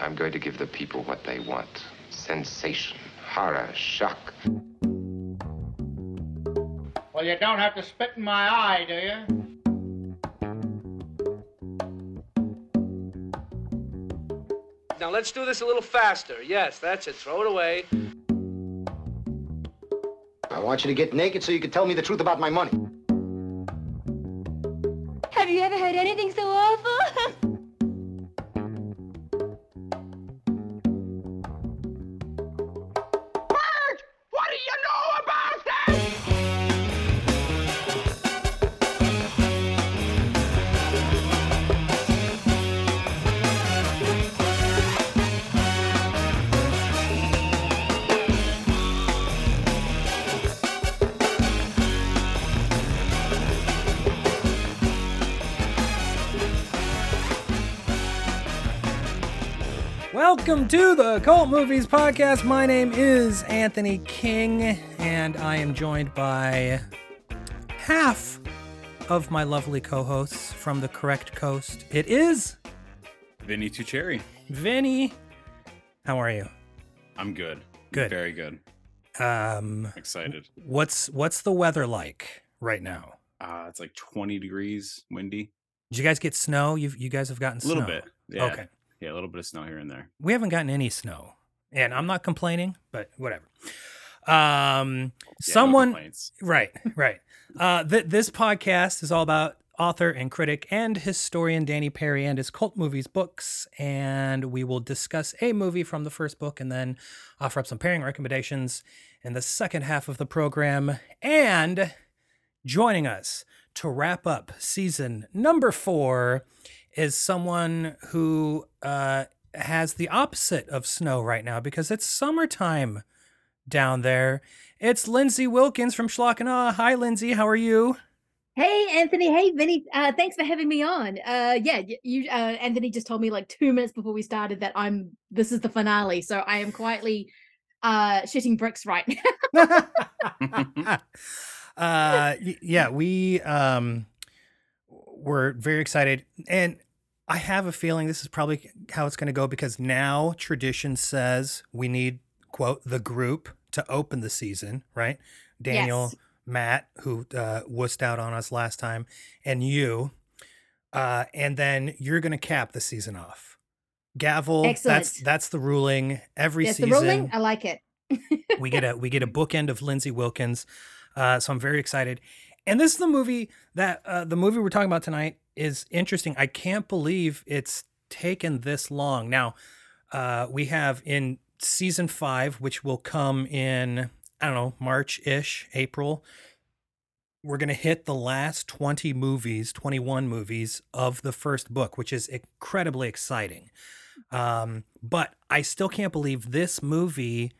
I'm going to give the people what they want sensation, horror, shock. Well, you don't have to spit in my eye, do you? Now let's do this a little faster. Yes, that's it. Throw it away. I want you to get naked so you can tell me the truth about my money. Have you ever heard anything so awful? Welcome to the Cult Movies Podcast. My name is Anthony King, and I am joined by half of my lovely co hosts from the correct coast. It is Vinny Tucci. Vinny. How are you? I'm good. Good. Very good. Um, Excited. what's what's the weather like right now? Uh, it's like 20 degrees, windy. Did you guys get snow? You you guys have gotten A snow. little bit. Yeah. Okay. Yeah, a little bit of snow here and there. We haven't gotten any snow, and I'm not complaining, but whatever. Um, Yeah, someone complaints. Right, right. Uh, th- this podcast is all about author and critic and historian Danny Peary and his cult movies books. And we will discuss a movie from the first book and then offer up some pairing recommendations in the second half of the program. And joining us to wrap up season number four is someone who uh, has the opposite of snow right now because it's summertime down there. It's Lindsay Wilkins from Schlock. Hi, Lindsay. How are you? hey, Anthony. Hey, Vinny. Uh, thanks for having me on. Uh, yeah, you. Uh, Anthony just told me like two minutes before we started that I'm. This is the finale, so I am quietly uh shitting bricks right now. uh, yeah, we um, were very excited, and I have a feeling this is probably how it's going to go because now tradition says we need quote the group to open the season, right? Daniel, Yes. Matt, who uh, wussed out on us last time, and you, uh, and then you're going to cap the season off. Gavel, that's Excellent. that's that's the ruling every season. Yes, season the rolling. I like it. we get a we get a bookend of Lindsay Wilkins. Uh, so I'm very excited. And this is the movie that uh, the movie we're talking about tonight is interesting. I can't believe it's taken this long. Now, uh, we have in season five, which will come in I don't know March ish, April. We're gonna hit the last 20 movies, 21 movies of the first book, which is incredibly exciting. Um, but I still can't believe this movie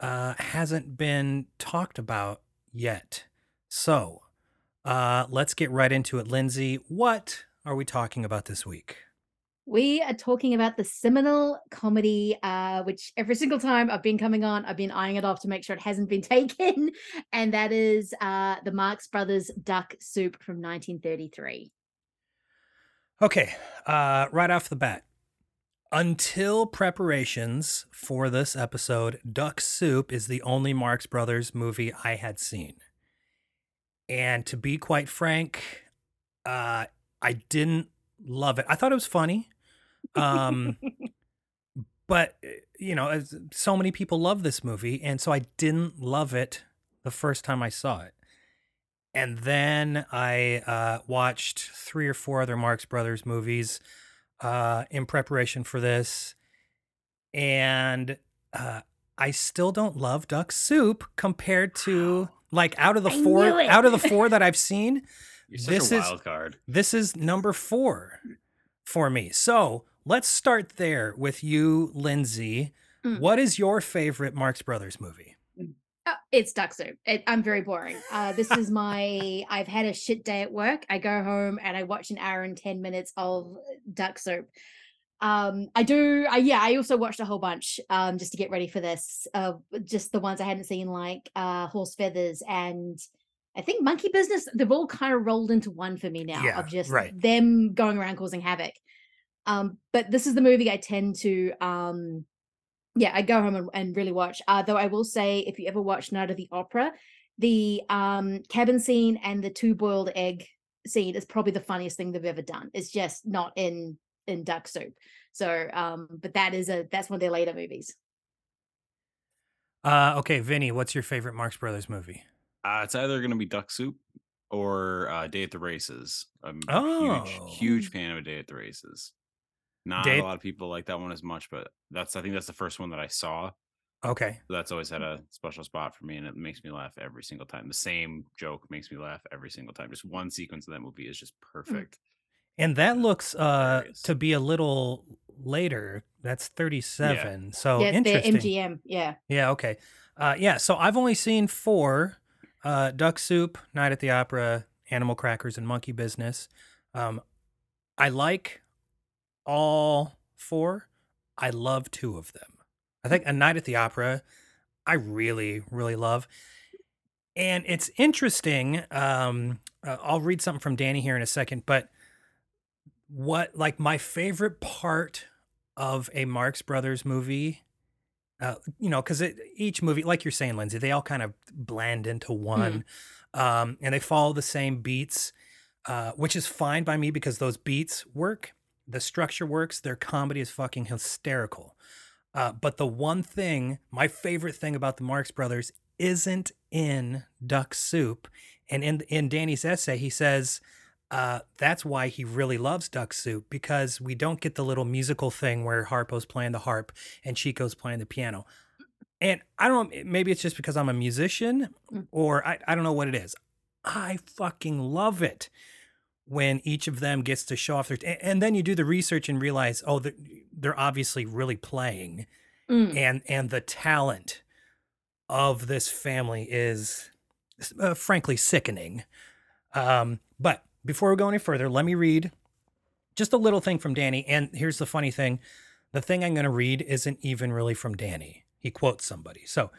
uh, hasn't been talked about yet. So uh, let's get right into it. Lindsay, what are we talking about this week? We are talking about the seminal comedy, uh, which every single time I've been coming on, I've been eyeing it off to make sure it hasn't been taken, and that is uh, the Marx Brothers Duck Soup from 1933. Okay, uh, right off the bat, until preparations for this episode, Duck Soup is the only Marx Brothers movie I had seen. And to be quite frank, uh, I didn't love it. I thought it was funny. Um, but, uh, you know, as- so many people love this movie. And so I didn't love it the first time I saw it. And then I uh, watched three or four other Marx Brothers movies uh, in preparation for this. And uh, I still don't love duck soup compared to like out of the I four out of the four that I've seen, You're such This a is- wild card. this is number four for me. So let's start there with you, Lindsay. Mm. What is your favorite Marx Brothers movie? Uh, it's duck soup. It, I'm very boring. Uh, this is my. I've had a shit day at work. I go home and I watch an hour and ten minutes of duck soup. Um, I do. I, yeah, I also watched a whole bunch um, just to get ready for this. Uh, just the ones I hadn't seen, like uh, Horse Feathers and I think Monkey Business. They've all kind of rolled into one for me now Yeah, of just right. them going around causing havoc. Um, but this is the movie I tend to um yeah, I go home and, and really watch. Uh, though I will say, if you ever watch Night of the Opera, the um cabin scene and the two boiled egg scene is probably the funniest thing they've ever done. It's just not in in Duck Soup. So, um, but that is a that's one of their later movies. Uh, okay, Vinny, what's your favorite Marx Brothers movie? Uh, it's either going to be Duck Soup or uh, Day at the Races. I'm a Oh. huge, huge fan of A Day at the Races. Not Day- a lot of people like that one as much, but that's I think that's the first one that I saw. Okay. So that's always had a special spot for me, and it makes me laugh every single time. The same joke makes me laugh every single time. Just one sequence of that movie is just perfect. And that looks uh Hilarious. to be a little later. That's 37. So yeah, it's their interesting. MGM. Yeah. Yeah, okay. Uh yeah, so I've only seen 4 uh Duck Soup, Night at the Opera, Animal Crackers and Monkey Business. Um I like all 4. I love 2 of them. I think A Night at the Opera I really really love. And it's interesting um uh, I'll read something from Danny here in a second, but what like my favorite part of a Marx Brothers movie uh, you know, because each movie, like you're saying, Lindsay, they all kind of blend into one, um, and they follow the same beats, uh, which is fine by me because those beats work, the structure works, their comedy is fucking hysterical. Uh, but the one thing, my favorite thing about the Marx Brothers, isn't in Duck Soup, and in in Danny's essay, he says. Uh, that's why he really loves Duck Soup because we don't get the little musical thing where Harpo's playing the harp and Chico's playing the piano. And I don't know, maybe it's just because I'm a musician Mm. or I, I don't know what it is. I fucking love it when each of them gets to show off their, and, and then you do the research and realize, oh, they're, they're obviously really playing Mm. and, and the talent of this family is uh, frankly sickening. Um, but before we go any further, let me read just a little thing from Danny. And here's the funny thing the thing I'm going to read isn't even really from Danny. He quotes somebody. So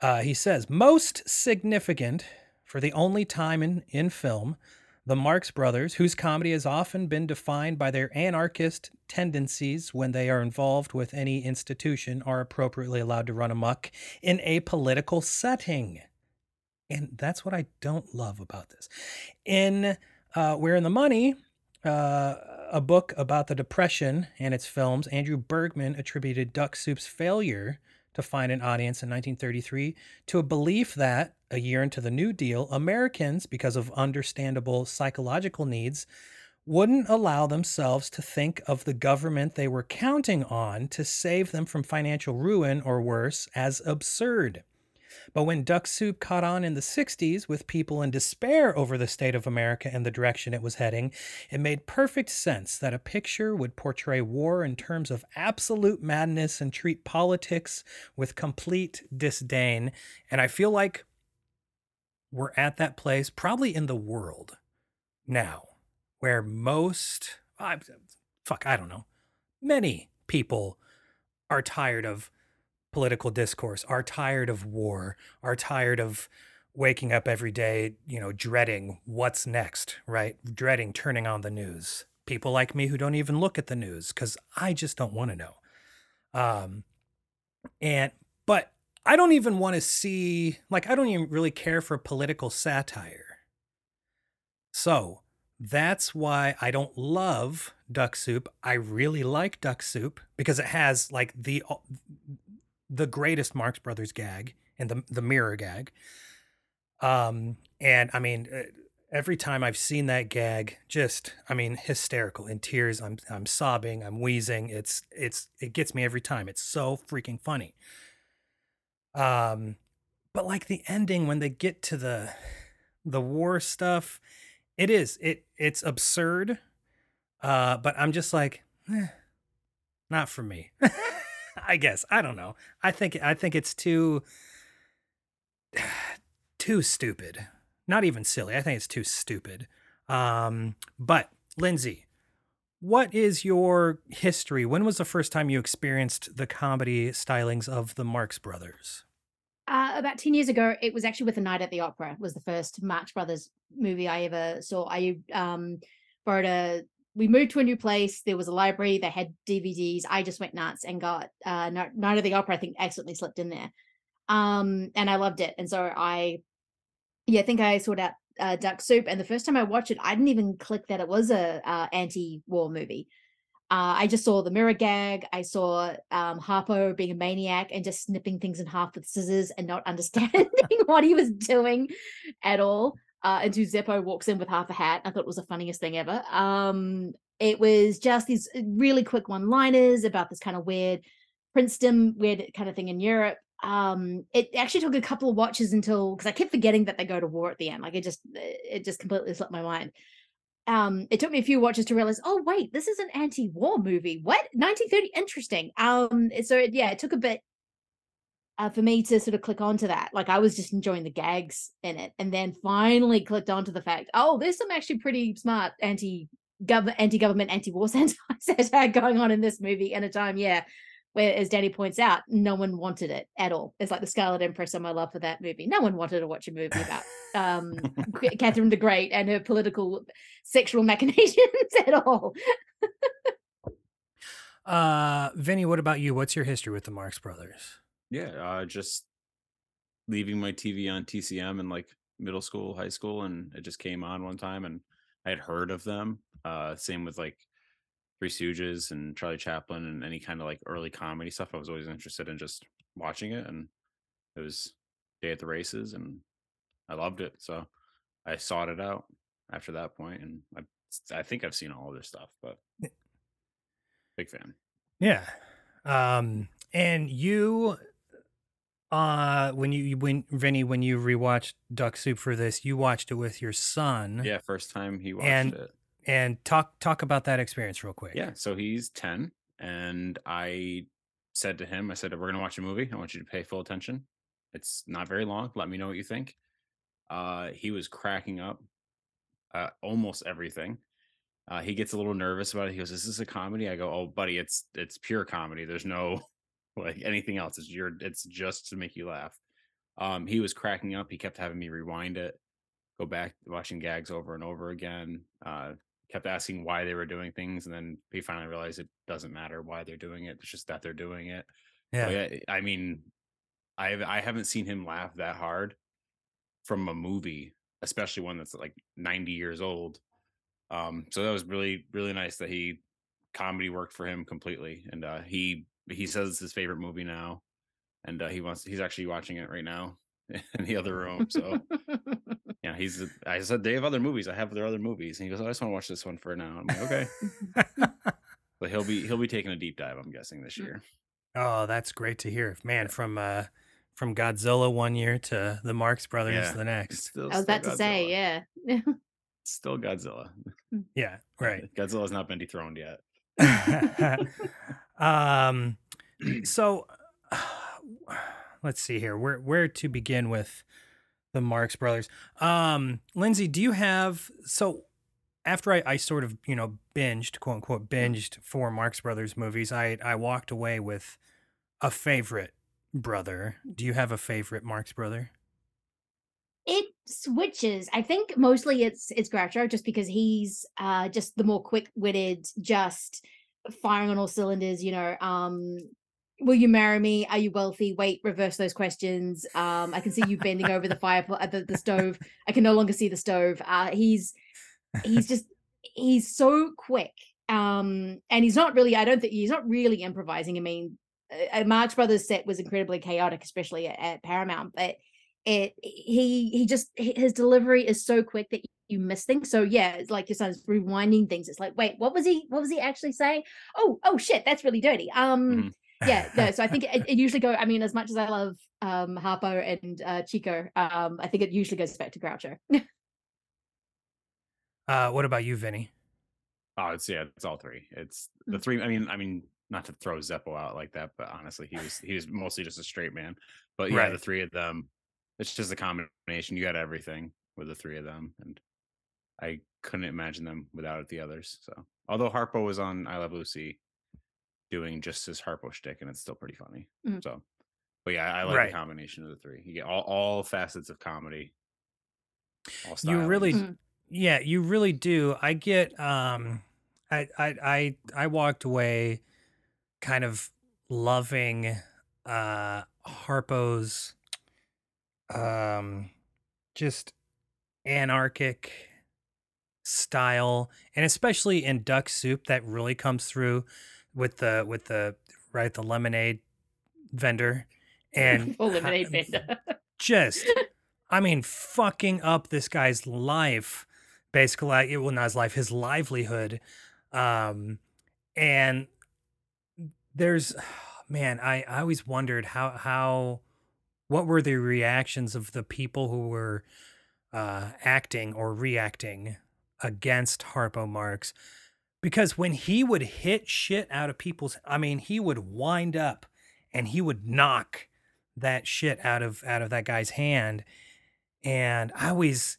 uh, he says, most significant for the only time in, in film, the Marx Brothers, whose comedy has often been defined by their anarchist tendencies when they are involved with any institution, are appropriately allowed to run amok in a political setting. And that's what I don't love about this. In uh, We're in the Money, uh, a book about the Depression and its films, Andrew Bergman attributed Duck Soup's failure to find an audience in 1933 to a belief that, a year into the New Deal, Americans, because of understandable psychological needs, wouldn't allow themselves to think of the government they were counting on to save them from financial ruin or worse as absurd. But when Duck Soup caught on in the 60s with people in despair over the state of America and the direction it was heading, it made perfect sense that a picture would portray war in terms of absolute madness and treat politics with complete disdain. And I feel like we're at that place, probably in the world now, where most, I, fuck, I don't know, many people are tired of political discourse, are tired of war, are tired of waking up every day, you know, dreading what's next, right? Dreading turning on the news. People like me who don't even look at the news because I just don't want to know. Um, and, but I don't even want to see, like, I don't even really care for political satire. So that's why I don't love Duck Soup. I really like Duck Soup because it has like the the greatest Marx Brothers gag and the the mirror gag. Um, and I mean, uh, every time I've seen that gag, just I mean, hysterical in tears. I'm I'm sobbing. I'm wheezing. It's it's it gets me every time. It's so freaking funny. Um, but like the ending when they get to the the war stuff, it is it it's absurd. Uh, but I'm just like, eh, not for me. I guess I don't know. I think I think it's too too stupid. Not even silly. I think it's too stupid. Um, but Lindsay, what is your history? When was the first time you experienced the comedy stylings of the Marx Brothers? Uh, about 10 years ago, it was actually with A Night at the Opera, was the first Marx Brothers movie I ever saw. I um, borrowed a we moved to a new place. There was a library. They had DVDs. I just went nuts and got uh, Night of the Opera. I think accidentally slipped in there, um, and I loved it. And so I, yeah, I think I sorted out uh, Duck Soup. And the first time I watched it, I didn't even click that it was a uh, anti-war movie. Uh, I just saw the mirror gag. I saw um, Harpo being a maniac and just snipping things in half with scissors and not understanding what he was doing at all. Uh, until Zeppo walks in with half a hat. I thought it was the funniest thing ever. Um, it was just these uh, really quick one-liners about this kind of weird Princeton, weird kind of thing in Europe. Um, it actually took a couple of watches until because I kept forgetting that they go to war at the end. Like it just it just completely slipped my mind um it took me a few watches to realize oh wait this is an anti-war movie what 1930 interesting um so it, yeah it took a bit uh, for me to sort of click onto that like i was just enjoying the gags in it and then finally clicked onto the fact oh there's some actually pretty smart anti government anti-government anti-war satire going on in this movie in a time yeah where as danny points out no one wanted it at all it's like the scarlet empress on my love for that movie no one wanted to watch a movie about um catherine the great and her political sexual machinations at all Uh, Vinny, what about you? What's your history with the Marx Brothers? Yeah, uh, just leaving my TV on TCM in like middle school, high school, and it just came on one time, and I had heard of them. Uh, same with like Three Stooges and Charlie Chaplin and any kind of like early comedy stuff. I was always interested in just watching it, and it was Day at the Races, and I loved it. So I sought it out after that point, and I, I think I've seen all of their stuff, but big fan. Yeah. Um, and you, uh, when you when Vinny, when you rewatched Duck Soup for this, you watched it with your son. Yeah, first time he watched And it. And talk talk about that experience real quick. Yeah, so he's 10 and I said to him, I said, "We're going to watch a movie. I want you to pay full attention. It's not very long. Let me know what you think." Uh he was cracking up uh almost everything. Uh he gets a little nervous about it. He goes, "Is this a comedy?" I go, "Oh, buddy, it's it's pure comedy. There's no like anything else. It's your it's just to make you laugh." Um he was cracking up. He kept having me rewind it, go back watching gags over and over again. Uh kept asking why they were doing things and then he finally realized it doesn't matter why they're doing it it's just that they're doing it Yeah. So, yeah i mean i i haven't seen him laugh that hard from a movie especially one that's like 90 years old um so that was really really nice that he comedy worked for him completely and uh he he says it's his favorite movie now and uh, he wants he's actually watching it right now in the other room so yeah, he's. I said they have other movies. I have their other movies, and he goes, "I just want to watch this one for now." I'm like, okay. but he'll be he'll be taking a deep dive. I'm guessing this year. Oh, that's great to hear. Man, from uh from Godzilla one year to the Marx Brothers Yeah, the next. still, i was still about to say yeah still Godzilla. Yeah, right. Godzilla's not been dethroned yet. um so let's see here. Where where to begin with the Marx Brothers? Um Lindsay, do you have so after I, I sort of, you know, binged, quote unquote, binged four Marx Brothers movies, I I walked away with a favorite brother. Do you have a favorite Marx brother? it switches i think mostly it's it's groucho just because he's uh just the more quick-witted just firing on all cylinders you know um will you marry me? Are you wealthy? Wait reverse those questions. Um i can see you bending over the fire uh, the, the stove. I can no longer see the stove. Uh he's he's just he's so quick. Um and he's not really i don't think he's not really improvising. I mean uh, marx brothers set was incredibly chaotic especially at, at paramount but it he he just his delivery is so quick that you miss things. So yeah it's like your son's rewinding things. It's like wait what was he what was he actually saying? Oh oh shit that's really dirty. Um yeah no so i think it, it usually go i mean as much as i love um harpo and uh chico um i think it usually goes back to groucho Uh what about you, Vinny? Oh, it's yeah, it's all three. It's the Mm. three. I mean, I mean, not to throw Zeppo out like that, but honestly, he was he was mostly just a straight man. But yeah, the three of them, it's just a combination. You got everything with the three of them, and I couldn't imagine them without the others. So, although Harpo was on I Love Lucy, doing just his Harpo shtick, and it's still pretty funny. Mhm. So, but yeah, I, like Right. the combination of the three. You get all all facets of comedy. All You really stylings. Mm. Yeah, you really do. I get um I I I I walked away kind of loving uh Harpo's um just anarchic style and especially in duck soup that really comes through with the with the right the lemonade vendor and lemonade vendor. just i mean fucking up this guy's life basically like it well not his life his livelihood um and there's man i i always wondered how how what were the reactions of the people who were uh acting or reacting against harpo marx because when he would hit shit out of people's i mean he would wind up and he would knock that shit out of out of that guy's hand. And i always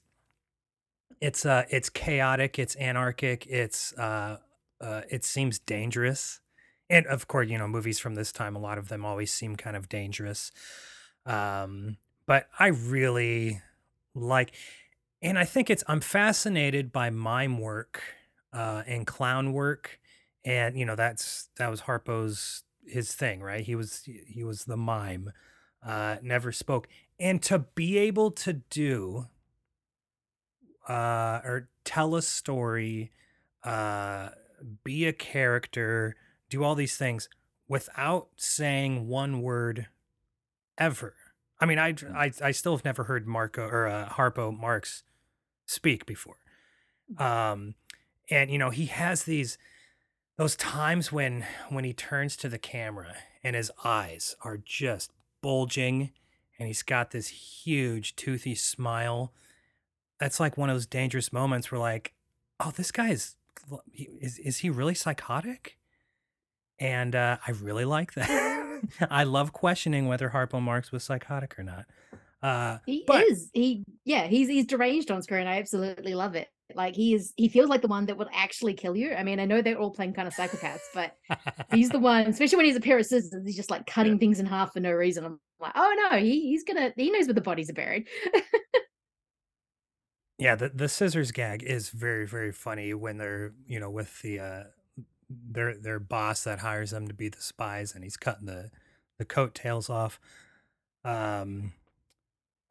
it's uh it's chaotic it's anarchic it's uh uh it seems dangerous. And of course you know movies from this time a lot of them always seem kind of dangerous. Um but i really like and i think it's i'm fascinated by mime work uh and clown work and you know that's that was harpo's his thing right? He was he was the mime uh never spoke and to be able to do uh or tell a story uh be a character do all these things without saying one word ever. I mean i i, I still have never heard marco or uh, harpo marx speak before. Um and you know he has these those times when when he turns to the camera and his eyes are just bulging and he's got this huge toothy smile that's like one of those dangerous moments where like oh this guy is is, is he really psychotic and uh, i really like that i love questioning whether harpo marx was psychotic or not uh, He But- is. He yeah, he's he's deranged on screen. I absolutely love it. Like he is he feels like the one that would actually kill you. I mean, I know they're all playing kind of psychopaths, but he's the one, especially when he's a pair of scissors, he's just like cutting things in half for no reason. I'm like, oh no, he, he's gonna he knows where the bodies are buried. Yeah, the the scissors gag is very very funny when they're you know with the uh their their boss that hires them to be the spies and he's cutting the the coattails off. Um,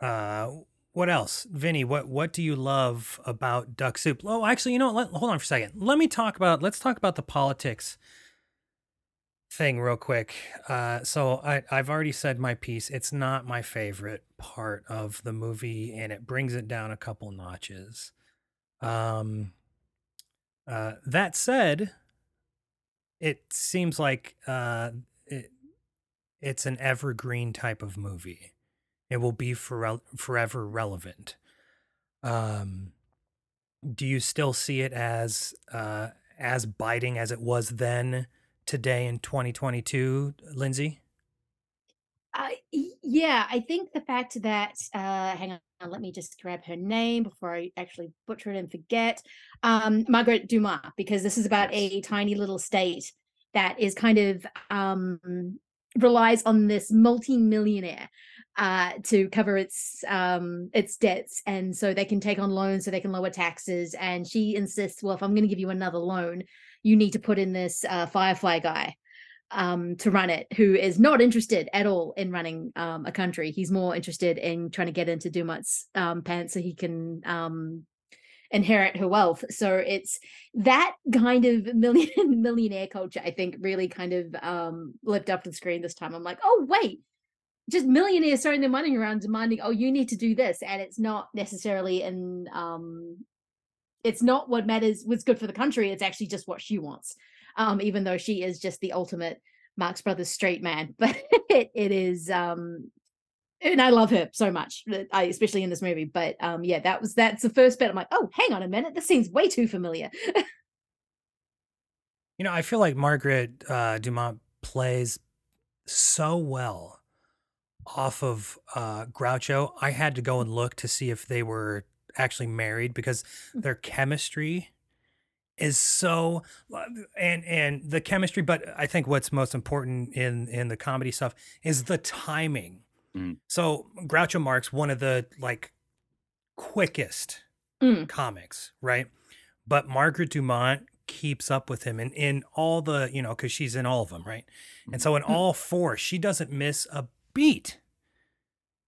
uh, what else, Vinny? What what do you love about Duck Soup? Oh, actually, you know, what? Let, hold on for a second. Let me talk about. Let's talk about the politics thing real quick. Uh, so I I've already said my piece. It's not my favorite part of the movie, and it brings it down a couple notches. Um, uh, that said, it seems like uh, it, it's an evergreen type of movie. It will be for, forever relevant. Um, do you still see it as uh, as biting as it was then today in 2022, Lindsay? Uh, yeah, I think the fact that uh, hang on, let me just grab her name before I actually butcher it and forget. Um, Margaret Dumont, because this is about a tiny little state that is kind of um, relies on this multi-millionaire uh, to cover its um, its debts, and so they can take on loans so they can lower taxes. And she insists, well, if I'm going to give you another loan, you need to put in this uh, Firefly guy um, to run it, who is not interested at all in running um, a country. He's more interested in trying to get into Dumont's um, pants so he can um, inherit her wealth. So it's that kind of million millionaire culture. I think really kind of um, lived up to the screen this time. I'm like, oh wait, just millionaires throwing their money around, demanding, oh, you need to do this, and it's not necessarily in. Um, it's not what matters. What's good for the country. It's actually just what she wants um, even though she is just the ultimate Marx Brothers straight man. But it, it is, um, and I love her so much, uh, I, especially in this movie. But um, yeah, that was that's the first bit. I'm like, oh, hang on a minute, this seems way too familiar. You know, I feel like Margaret uh, Dumont plays so well off of uh, Groucho. I had to go and look to see if they were actually married because their chemistry is so and and the chemistry but i think what's most important in in the comedy stuff is the timing Mm. so groucho marx one of the like quickest Mm. comics right but margaret dumont keeps up with him and in all the you know because she's in all of them right and so in all four she doesn't miss a beat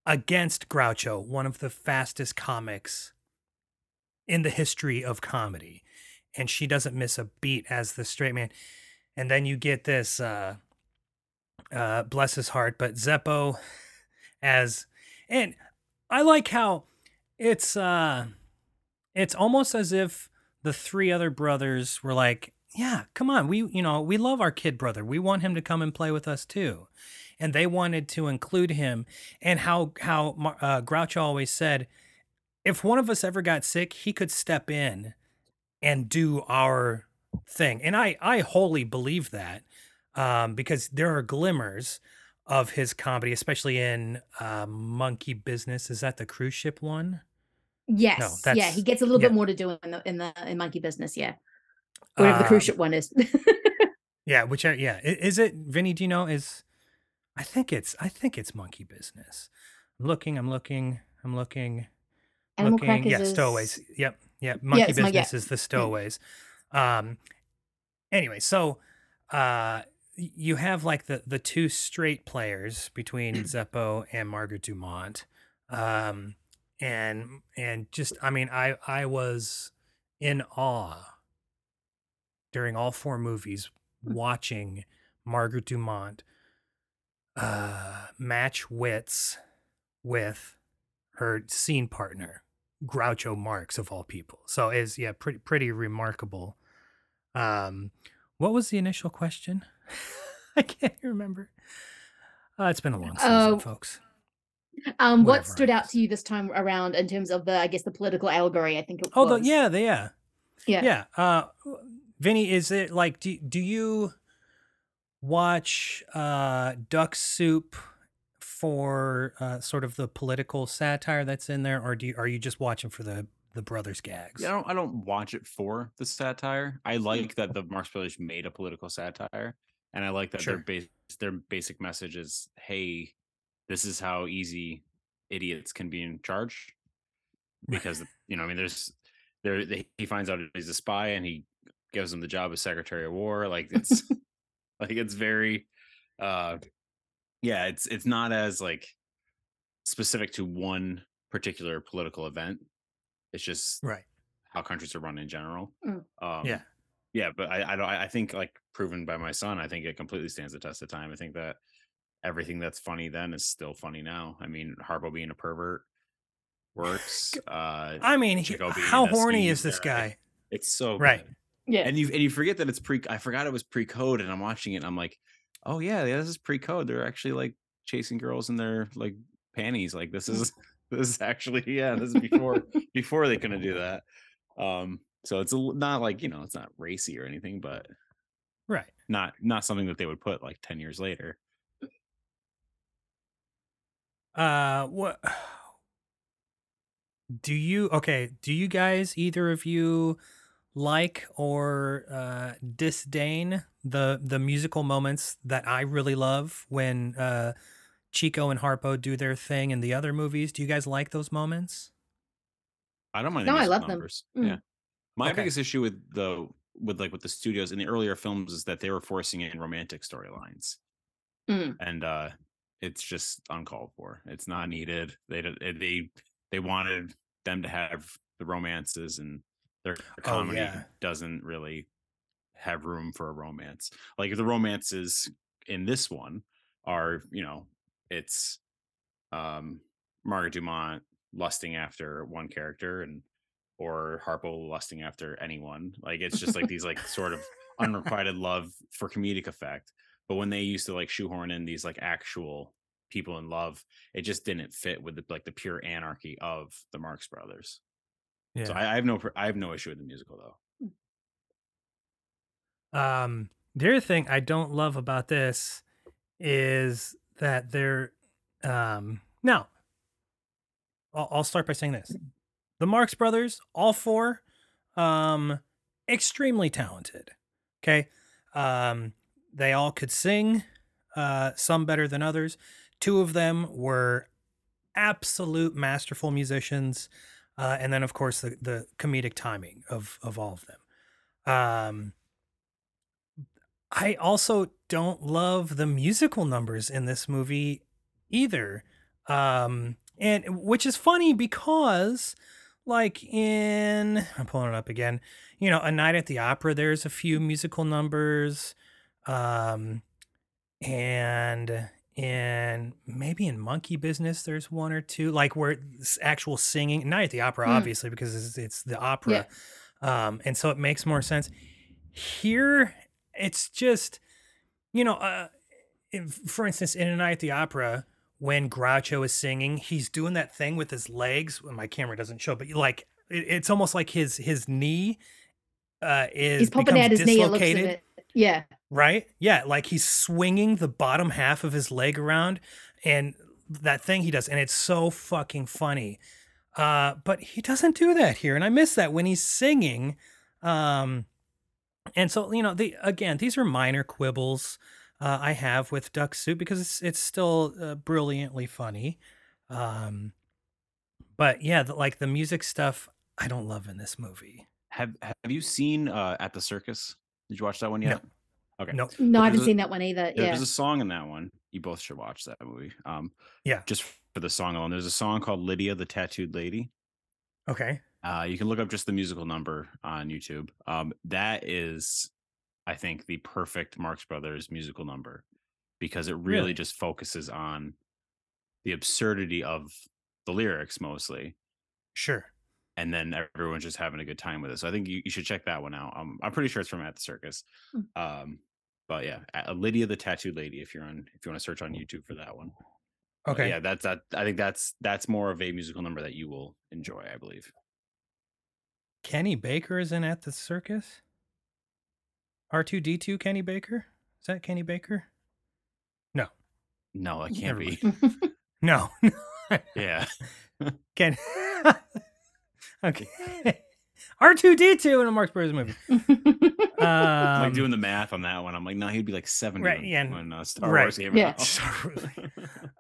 against groucho one of the fastest comics in the history of comedy. And she doesn't miss a beat as the straight man. And then you get this uh uh bless his heart but zeppo as and i like how it's uh it's almost as if the three other brothers were like yeah come on we you know we love our kid brother. We want him to come and play with us too and they wanted to include him and how how uh, groucho always said if one of us ever got sick he could step in and do our thing and i i wholly believe that um because there are glimmers of his comedy especially in uh monkey business is that the cruise ship one Yes. yeah, that's- he gets a little yeah. bit more to do in the in the in monkey business. Yeah, whatever the cruise Um, ship one is. Yeah, which I, yeah, is it Vinny? Do you know? Is I think it's I think it's monkey business. I'm looking, I'm looking, I'm looking, Animal looking. Yeah, is- stowaways. Yep, yep. Monkey yeah. business is the stowaways. Um. Anyway, so uh, you have like the the two straight players between Zeppo and Margaret Dumont. Um, and and just I mean I I was in awe during all four movies watching Margaret Dumont uh, match wits with her scene partner, Groucho Marx of all people. So is yeah, pretty pretty remarkable. Um, what was the initial question? I can't remember. Uh, it's been a long season, Oh, folks. um, what stood out to you this time around in terms of the I guess the political allegory? I think it Oh, was. the, yeah, the, yeah. yeah, Yeah. Uh Vinny, is it like do do you watch uh Duck Soup for uh sort of the political satire that's in there or do you, are you just watching for the the brothers gags? Yeah, I don't I don't watch it for the satire. I like that the Marx Brothers made a political satire, and I like that Sure. their base their basic message is, "Hey, this is how easy idiots can be in charge." Because you know, I mean, there's there he finds out he's a spy, and he gives him the job as Secretary of War. Like it's like it's very, uh, yeah, it's it's not as like specific to one particular political event. It's just Right. how countries are run in general. Mm. Um, Yeah. yeah, but I, I don't. I think like proven by my son, I think it completely stands the test of time. I think that everything that's funny then is still funny now. I mean, Harpo being a pervert works. Uh, I mean, he- being how horny is this guy? It's so Right. good. Yeah. And you and you forget that it's pre. I forgot it was pre-code, and I'm watching it. and I'm like, oh yeah, yeah, this is pre-code. They're actually like chasing girls in their like panties. Like this is this is actually yeah, this is before before they couldn't do that. Um, so it's a, not like you know, it's not racy or anything, but Right. not not something that they would put like 10 years later Uh what do you okay, do you guys either of you like or uh disdain the the musical moments that I really love when uh Chico and Harpo do their thing in the other movies? Do you guys like those moments? i don't mind the No, I musical love them. numbers Mm. yeah my Okay. biggest issue with the with like with the studios in the earlier films is that they were forcing in romantic storylines Mm. and uh it's just uncalled for it's not needed they eh, they they wanted them to have the romances and their comedy yeah. doesn't really have room for a romance. Like the romances in this one are you know it's um margaret dumont lusting after one character and or harpo lusting after anyone like it's just like these like sort of unrequited love for comedic effect. But when they used to like shoehorn in these like actual people in love it just didn't fit with the like the pure anarchy of the marx brothers Yeah. so I, I have no i have no issue with the musical though Um, the other thing I don't love about this is that they're um now I'll, I'll start by saying this. The Marx brothers, all four, um, extremely talented. Okay. Um, they all could sing, uh, some better than others. Two of them were absolute masterful musicians. Uh, and then of course the, the comedic timing of, of all of them. Um, I also don't love the musical numbers in this movie either. Um, and which is funny because, like in, I'm pulling it up again. You know, A Night at the Opera. There's a few musical numbers, um, and in maybe in Monkey Business, there's one or two, like where actual singing. Night at the Opera, Mm. obviously, because it's, it's the opera, um, and so it makes more sense. Here, it's just, you know, uh, if, for instance, in A Night at the Opera, when Groucho is singing, he's doing that thing with his legs. Well, my camera doesn't show, but like it, it's almost like his his knee uh, is He's popping out his knee. It looks of dislocated, it. Yeah. right? Yeah, like he's swinging the bottom half of his leg around, and that thing he does, and it's so fucking funny. Uh, but he doesn't do that here, and I miss that when he's singing. Um, and so you know, the again, these are minor quibbles uh, I have with Duck Soup because it's it's still uh, brilliantly funny. Um, but yeah, the, like the music stuff, I don't love in this movie. Have Have you seen uh, At the Circus? Did you watch that one yet? No. yet? Okay. No, No, I haven't a- seen that one either. Yeah. There's a song in that one. You both should watch that movie. Um, Yeah. Just for the song alone, there's a song called "Lydia the Tattooed Lady." okay, Uh, you can look up just the musical number on YouTube. Um, that is, I think, the perfect Marx Brothers musical number because it really, Really? just focuses on the absurdity of the lyrics mostly, sure. And then everyone's just having a good time with it. So I think you, you should check that one out. Um, I'm pretty sure it's from At the Circus. Hmm. Um, but yeah, Lydia the Tattooed Lady. If you're on, if you want to search on YouTube for that one. But Okay. yeah, that's that. I think that's that's more of a musical number that you will enjoy. I believe. Kenny Baker is in at the circus. R2D2 Kenny Baker? Is that Kenny Baker? No. No, Never can't be. No. Yeah. Ken. okay. R2D2 in a Marx Brothers movie. I'm like Um, doing the math on that one. I'm like, no, he'd be like 70 Right, when, yeah, when uh, Star right. Wars came Yeah.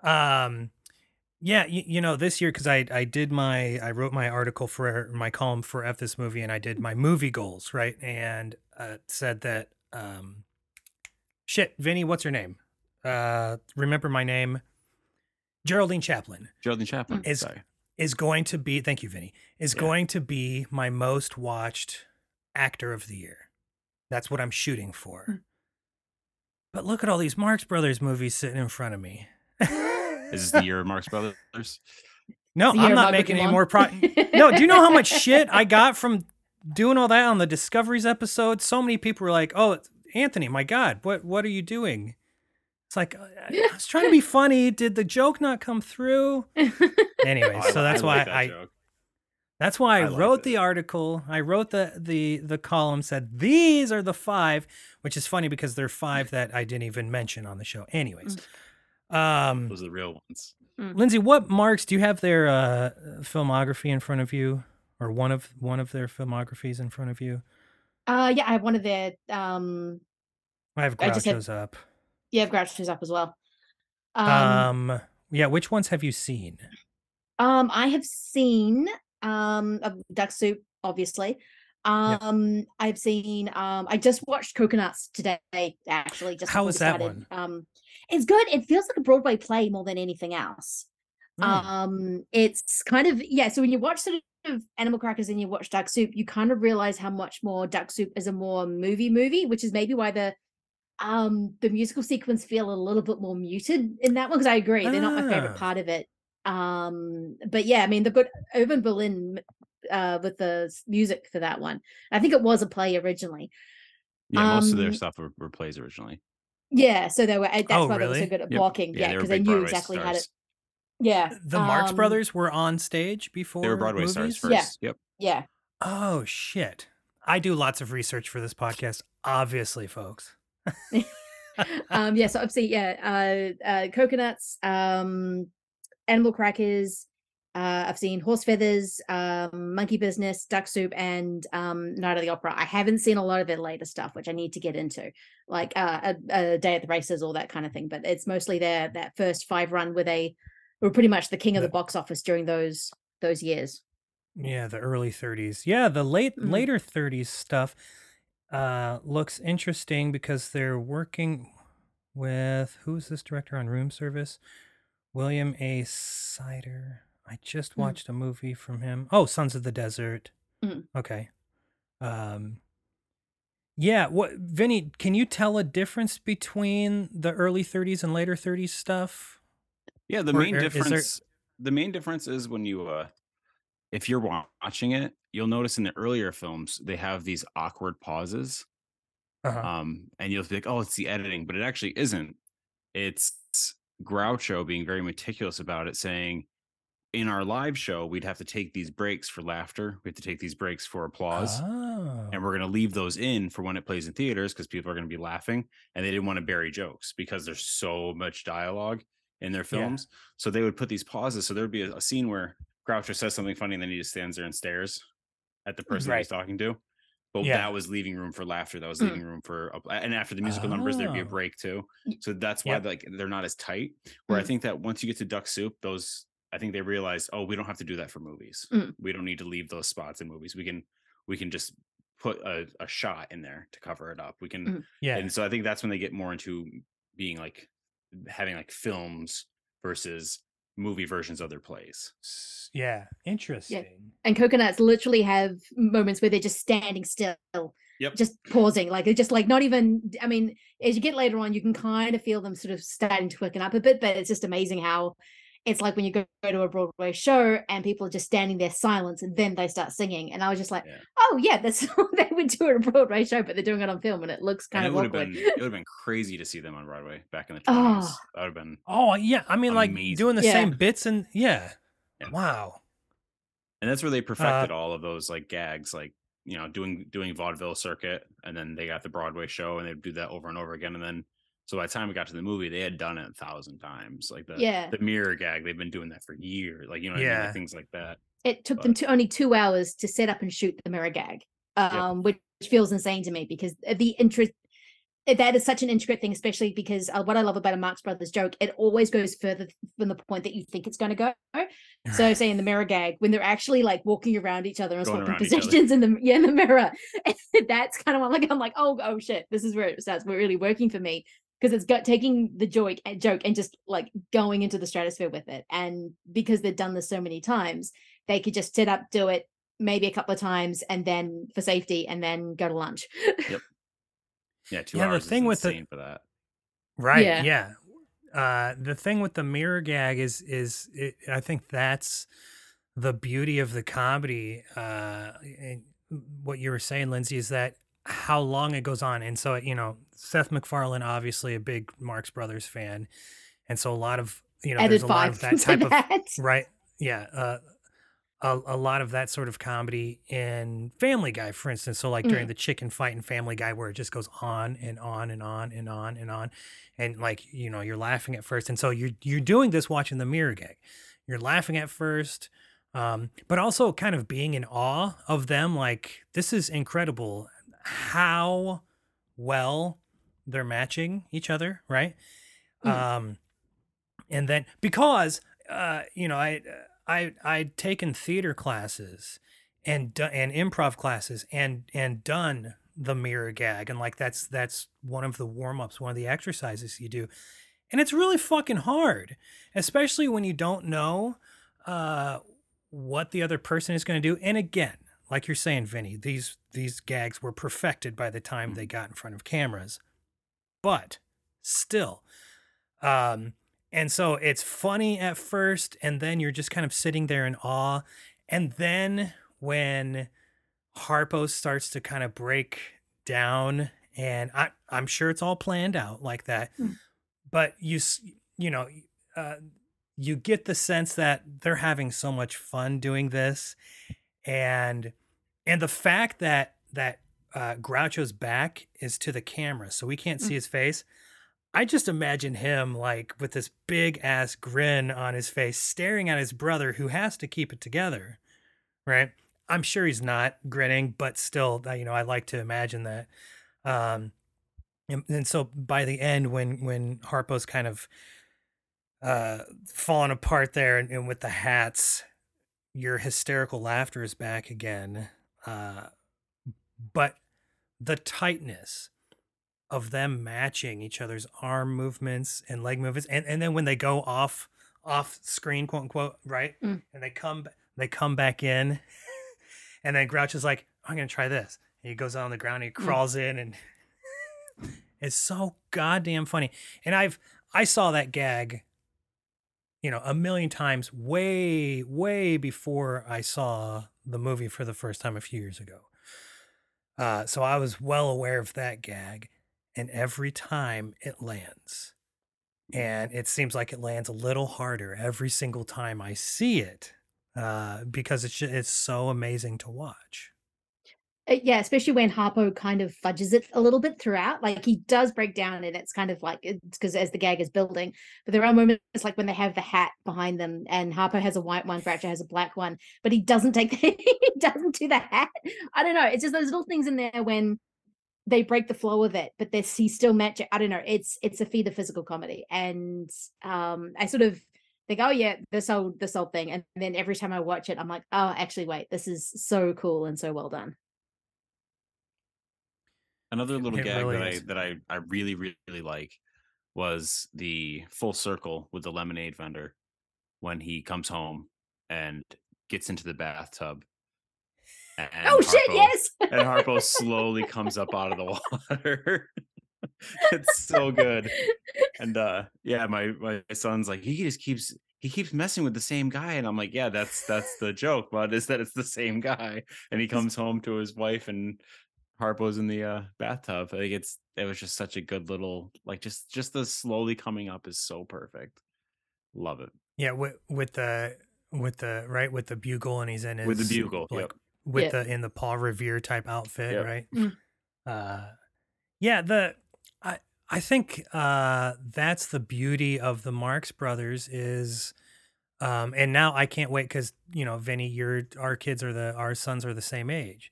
out. um yeah you, you know this year because i i did my i wrote my article for my column for f this movie and i did my movie goals right and uh said that um shit vinny what's her name uh remember my name geraldine chaplin Geraldine Chaplin. Is- sorry. Is going to be thank you vinny is Yeah. going to be my most watched actor of the year that's what i'm shooting for hmm. but look at all these marx brothers movies sitting in front of me Is this the year of Marx Brothers? No, I'm not making any more pro. no, do you know how much shit I got from doing all that on the Discoveries episode? So many people were like, "Oh, Anthony, my God, what what are you doing?" It's like I I was trying to be funny. Did the joke not come through? Anyway, Oh, so that's I why like that I joke. that's why I, I wrote the article. I wrote the the the column said these are the five, which is funny because there are five that I didn't even mention on the show. Anyways, um, Those are the real ones. Lindsay, what marks do you have their uh, filmography in front of you, or one of one of their filmographies in front of you? uh, yeah, I have one of their um, I have I just have- Groucho's up. Yeah, I've up as well. Um, Um, yeah, which ones have you seen? Um, I have seen um Duck Soup, obviously. Um, I've seen um I just watched Cocoanuts today, actually. Just How was that started. Um it's good. It feels like a Broadway play more than anything else. Hmm. Um, it's kind of yeah, so when you watch sort of Animal Crackers and you watch Duck Soup, you kind of realize how much more Duck Soup is a more movie movie, which is maybe why the um the musical sequence feel a little bit more muted in that one because I agree they're not my favorite Ah. part of it. Um, but yeah, I mean they've got Irving Berlin uh with the music for that one. I think it was a play originally. Yeah, most of their Um, stuff were, were plays originally. Yeah, so they were uh, that's Oh, why they were so good at Yep. blocking. Yeah, Yeah, they because they knew Broadway exactly how to. Yeah, The Marx um, Brothers were on stage before They were Broadway movies? stars Yeah. first. Yep. Yeah, Oh shit! I do lots of research for this podcast, obviously, folks. um, yeah. So obviously, yeah, uh, uh, cocoanuts, um, animal crackers. Uh, I've seen horse feathers, um, monkey business, duck soup, and um, night of the opera. I haven't seen a lot of their later stuff, which I need to get into, like uh, a, a day at the races, all that kind of thing. But it's mostly their that first five run where they were pretty much the king of the box office during those those years. Yeah, the early 30s. Yeah, the late Mhm. later 30s stuff. Uh, looks interesting because they're working with who's this director on Room Service? William A. Seiter. I just Mm. watched a movie from him. Oh, Sons of the Desert. Mm. Okay. Um, yeah. What, Vinny? Can you tell a difference between the early 30s and later 30s stuff? Yeah, the Or- main or is there- difference the main difference is when you uh if you're watching it, you'll notice in the earlier films they have these awkward pauses. Uh-huh. Um and you'll think, "Oh, it's the editing," but it actually isn't. It's Groucho being very meticulous about it saying in our live show, we'd have to take these breaks for laughter. We have to take these breaks for applause. Oh. and we're going to leave those in for when it plays in theaters because people are going to be laughing and they didn't want to bury jokes because there's so much dialogue in their films so they would put these pauses so there would be a, a scene where groucho says something funny and then he just stands there and stares at the person that he's talking to but Yeah. that was leaving room for laughter that was Mm. leaving room for and after the musical numbers there'd be a Oh. break too so that's why Yep. like they're not as tight where i Mm. think that once you get to duck soup those i think they realized oh we don't have to do that for movies Mm. we don't need to leave those spots in movies we can we can just put a, a shot in there to cover it up we can Mhm. yeah. and so i think that's when they get more into being like having like films versus movie versions of their plays Yeah. Interesting. and cocoanuts literally have moments where they're just standing still Yep. just pausing like they're just like not even i mean as you get later on you can kind of feel them sort of starting to quicken up a bit but it's just amazing how it's like when you go, go to a broadway show and people are just standing there silence and then they start singing and i was just like Yeah. oh yeah that's what they would do at a broadway show but they're doing it on film and it looks kind and of would have awkward been it would have been crazy to see them on broadway back in the 20s Oh. that would have been Oh yeah, I mean, like doing the Yeah. same bits and yeah. Yeah. Wow. and that's where they Uh perfected all of those like gags like you know doing doing vaudeville circuit and then they got the broadway show and they'd do that over and over again and then so by the time we got to the movie they had done it a thousand times like the Yeah. the mirror gag they've been doing that for years like you know what I mean? Like, things like that it took them to only two hours to set up and shoot the mirror gag um which feels insane to me because the interest that is such an intricate thing especially because uh, what i love about a marx brothers joke it always goes further from the point that you think it's going to go so say in the mirror gag when they're actually like walking around each other and Going swapping around each other. positions in the yeah in the mirror that's kind of what like i'm like oh oh shit this is where it starts really working for me because it's got taking the joke and joke and just like going into the stratosphere with it and because they've done this so many times they could just sit up do it maybe a couple of times and then for safety and then go to lunch yep. yeah two Yeah, the hours is thing with the- for that Right. Yeah. Yeah. Uh, the thing with the mirror gag is is it, I think that's the beauty of the comedy. Uh, and what you were saying, Lindsay, is that how long it goes on, and so you know Seth MacFarlane, obviously a big Marx Brothers fan, and so a lot of you know added there's a lot of that type of right yeah uh, a, a lot of that sort of comedy in family guy for instance. So like during Mm. the chicken fight in family guy where it just goes on and on and on and on and on. And like you know you're laughing at first. And so you're you're doing this watching the mirror gag you're laughing at first um, but also kind of being in awe of them. Like this is incredible how well they're matching each other right? Mm. um and then because uh you know i i i'd taken theater classes and and improv classes and and done the mirror gag and like that's that's one of the warm-ups one of the exercises you do. And it's really fucking hard especially when you don't know uh what the other person is going to do. And again like you're saying vinny these these gags were perfected by the time they got in front of cameras but still um and so it's funny at first and then you're just kind of sitting there in awe and then when harpo starts to kind of break down and I, i'm sure it's all planned out like that Mm. but you you know uh, you get the sense that they're having so much fun doing this and and the fact that that uh, groucho's back is to the camera so we can't Mm. see his face I just imagine him like with this big ass grin on his face, staring at his brother who has to keep it together. Right. I'm sure he's not grinning, but still, uh, you know, I like to imagine that. Um, and, and so by the end, when when Harpo's kind of uh, falling apart there, and, and with the hats, your hysterical laughter is back again. Uh, but the tightness of them matching each other's arm movements and leg movements and, and then when they go off off screen quote unquote right Mm. and they come they come back in and then grouch is like i'm gonna try this. And he goes on the ground and he crawls in and it's so goddamn funny and i've i saw that gag you know a million times way way before i saw the movie for the first time a few years ago uh, so i was well aware of that gag and every time it lands and it seems like it lands a little harder every single time i see it uh, because it's ju- it's so amazing to watch yeah, especially when Harpo kind of fudges it a little bit throughout. Like he does break down, and it's kind of like it's because as the gag is building. But there are moments like when they have the hat behind them, and Harpo has a white one, Groucho has a black one, but he doesn't take the, he doesn't do the hat. I don't know. It's just those little things in there when they break the flow of it, but they he still match it. I don't know. It's it's a feed the physical comedy, and um, I sort of think, oh yeah, this whole this whole thing, and then every time I watch it, I'm like, oh, actually, wait, this is so cool and so well done. Another little It gag really that is. I that I I really really like was the full circle with the lemonade vendor when he comes home and gets into the bathtub. And oh shit, Harpo- yes. And Harpo slowly comes up out of the water. it's so good. And uh yeah, my my son's like he just keeps he keeps messing with the same guy and I'm like, yeah, that's that's the joke, but is that it's the same guy. And he comes home to his wife and Harpo's in the uh bathtub. Like it's it was just such a good little like just just the slowly coming up is so perfect. Love it. yeah with, with the with the right with the bugle and he's in his With the bugle, like yep. with Yeah. the in the paul revere type outfit Yep. right Mm. uh yeah the i i think uh that's the beauty of the marx brothers is um and now i can't wait because you know vinny your our kids are the our sons are the same age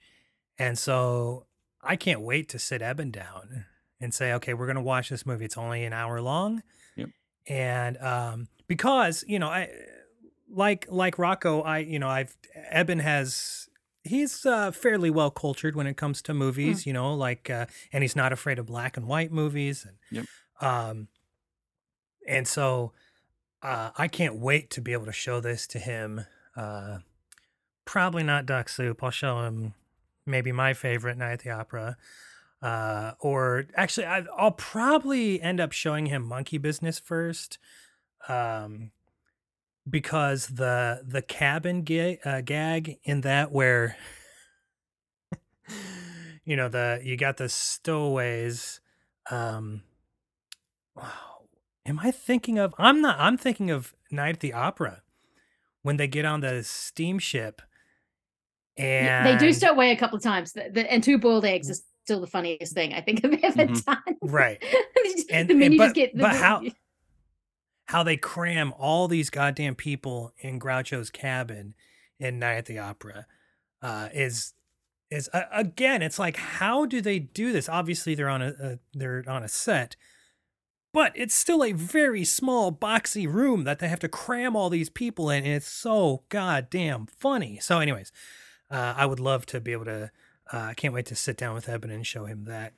and so i can't wait to sit eben down and say okay we're gonna watch this movie it's only an hour long Yep. and um because you know i like like rocco i you know i've eben has he's uh, fairly well cultured when it comes to movies you know like uh, and he's not afraid of black and white movies and Yep. um and so uh i can't wait to be able to show this to him uh probably not duck soup i'll show him maybe my favorite night at the opera uh or actually I, i'll probably end up showing him monkey business first um because the the cabin ga- uh, gag in that where you know the you got the stowaways um wow am i thinking of i'm not i'm thinking of night at the opera when they get on the steamship and they do stow away a couple of times. The, the, and two boiled eggs is still the funniest thing I think I've ever Mhm. done. right And- the and- but- just get the, but how- how they cram all these goddamn people in Groucho's cabin in Night at the Opera uh, is is uh, again. It's like how do they do this? Obviously, they're on a, a they're on a set, but it's still a very small boxy room that they have to cram all these people in, and it's so goddamn funny. So, anyways, uh, I would love to be able to. uh, I can't wait to sit down with Eben and show him that.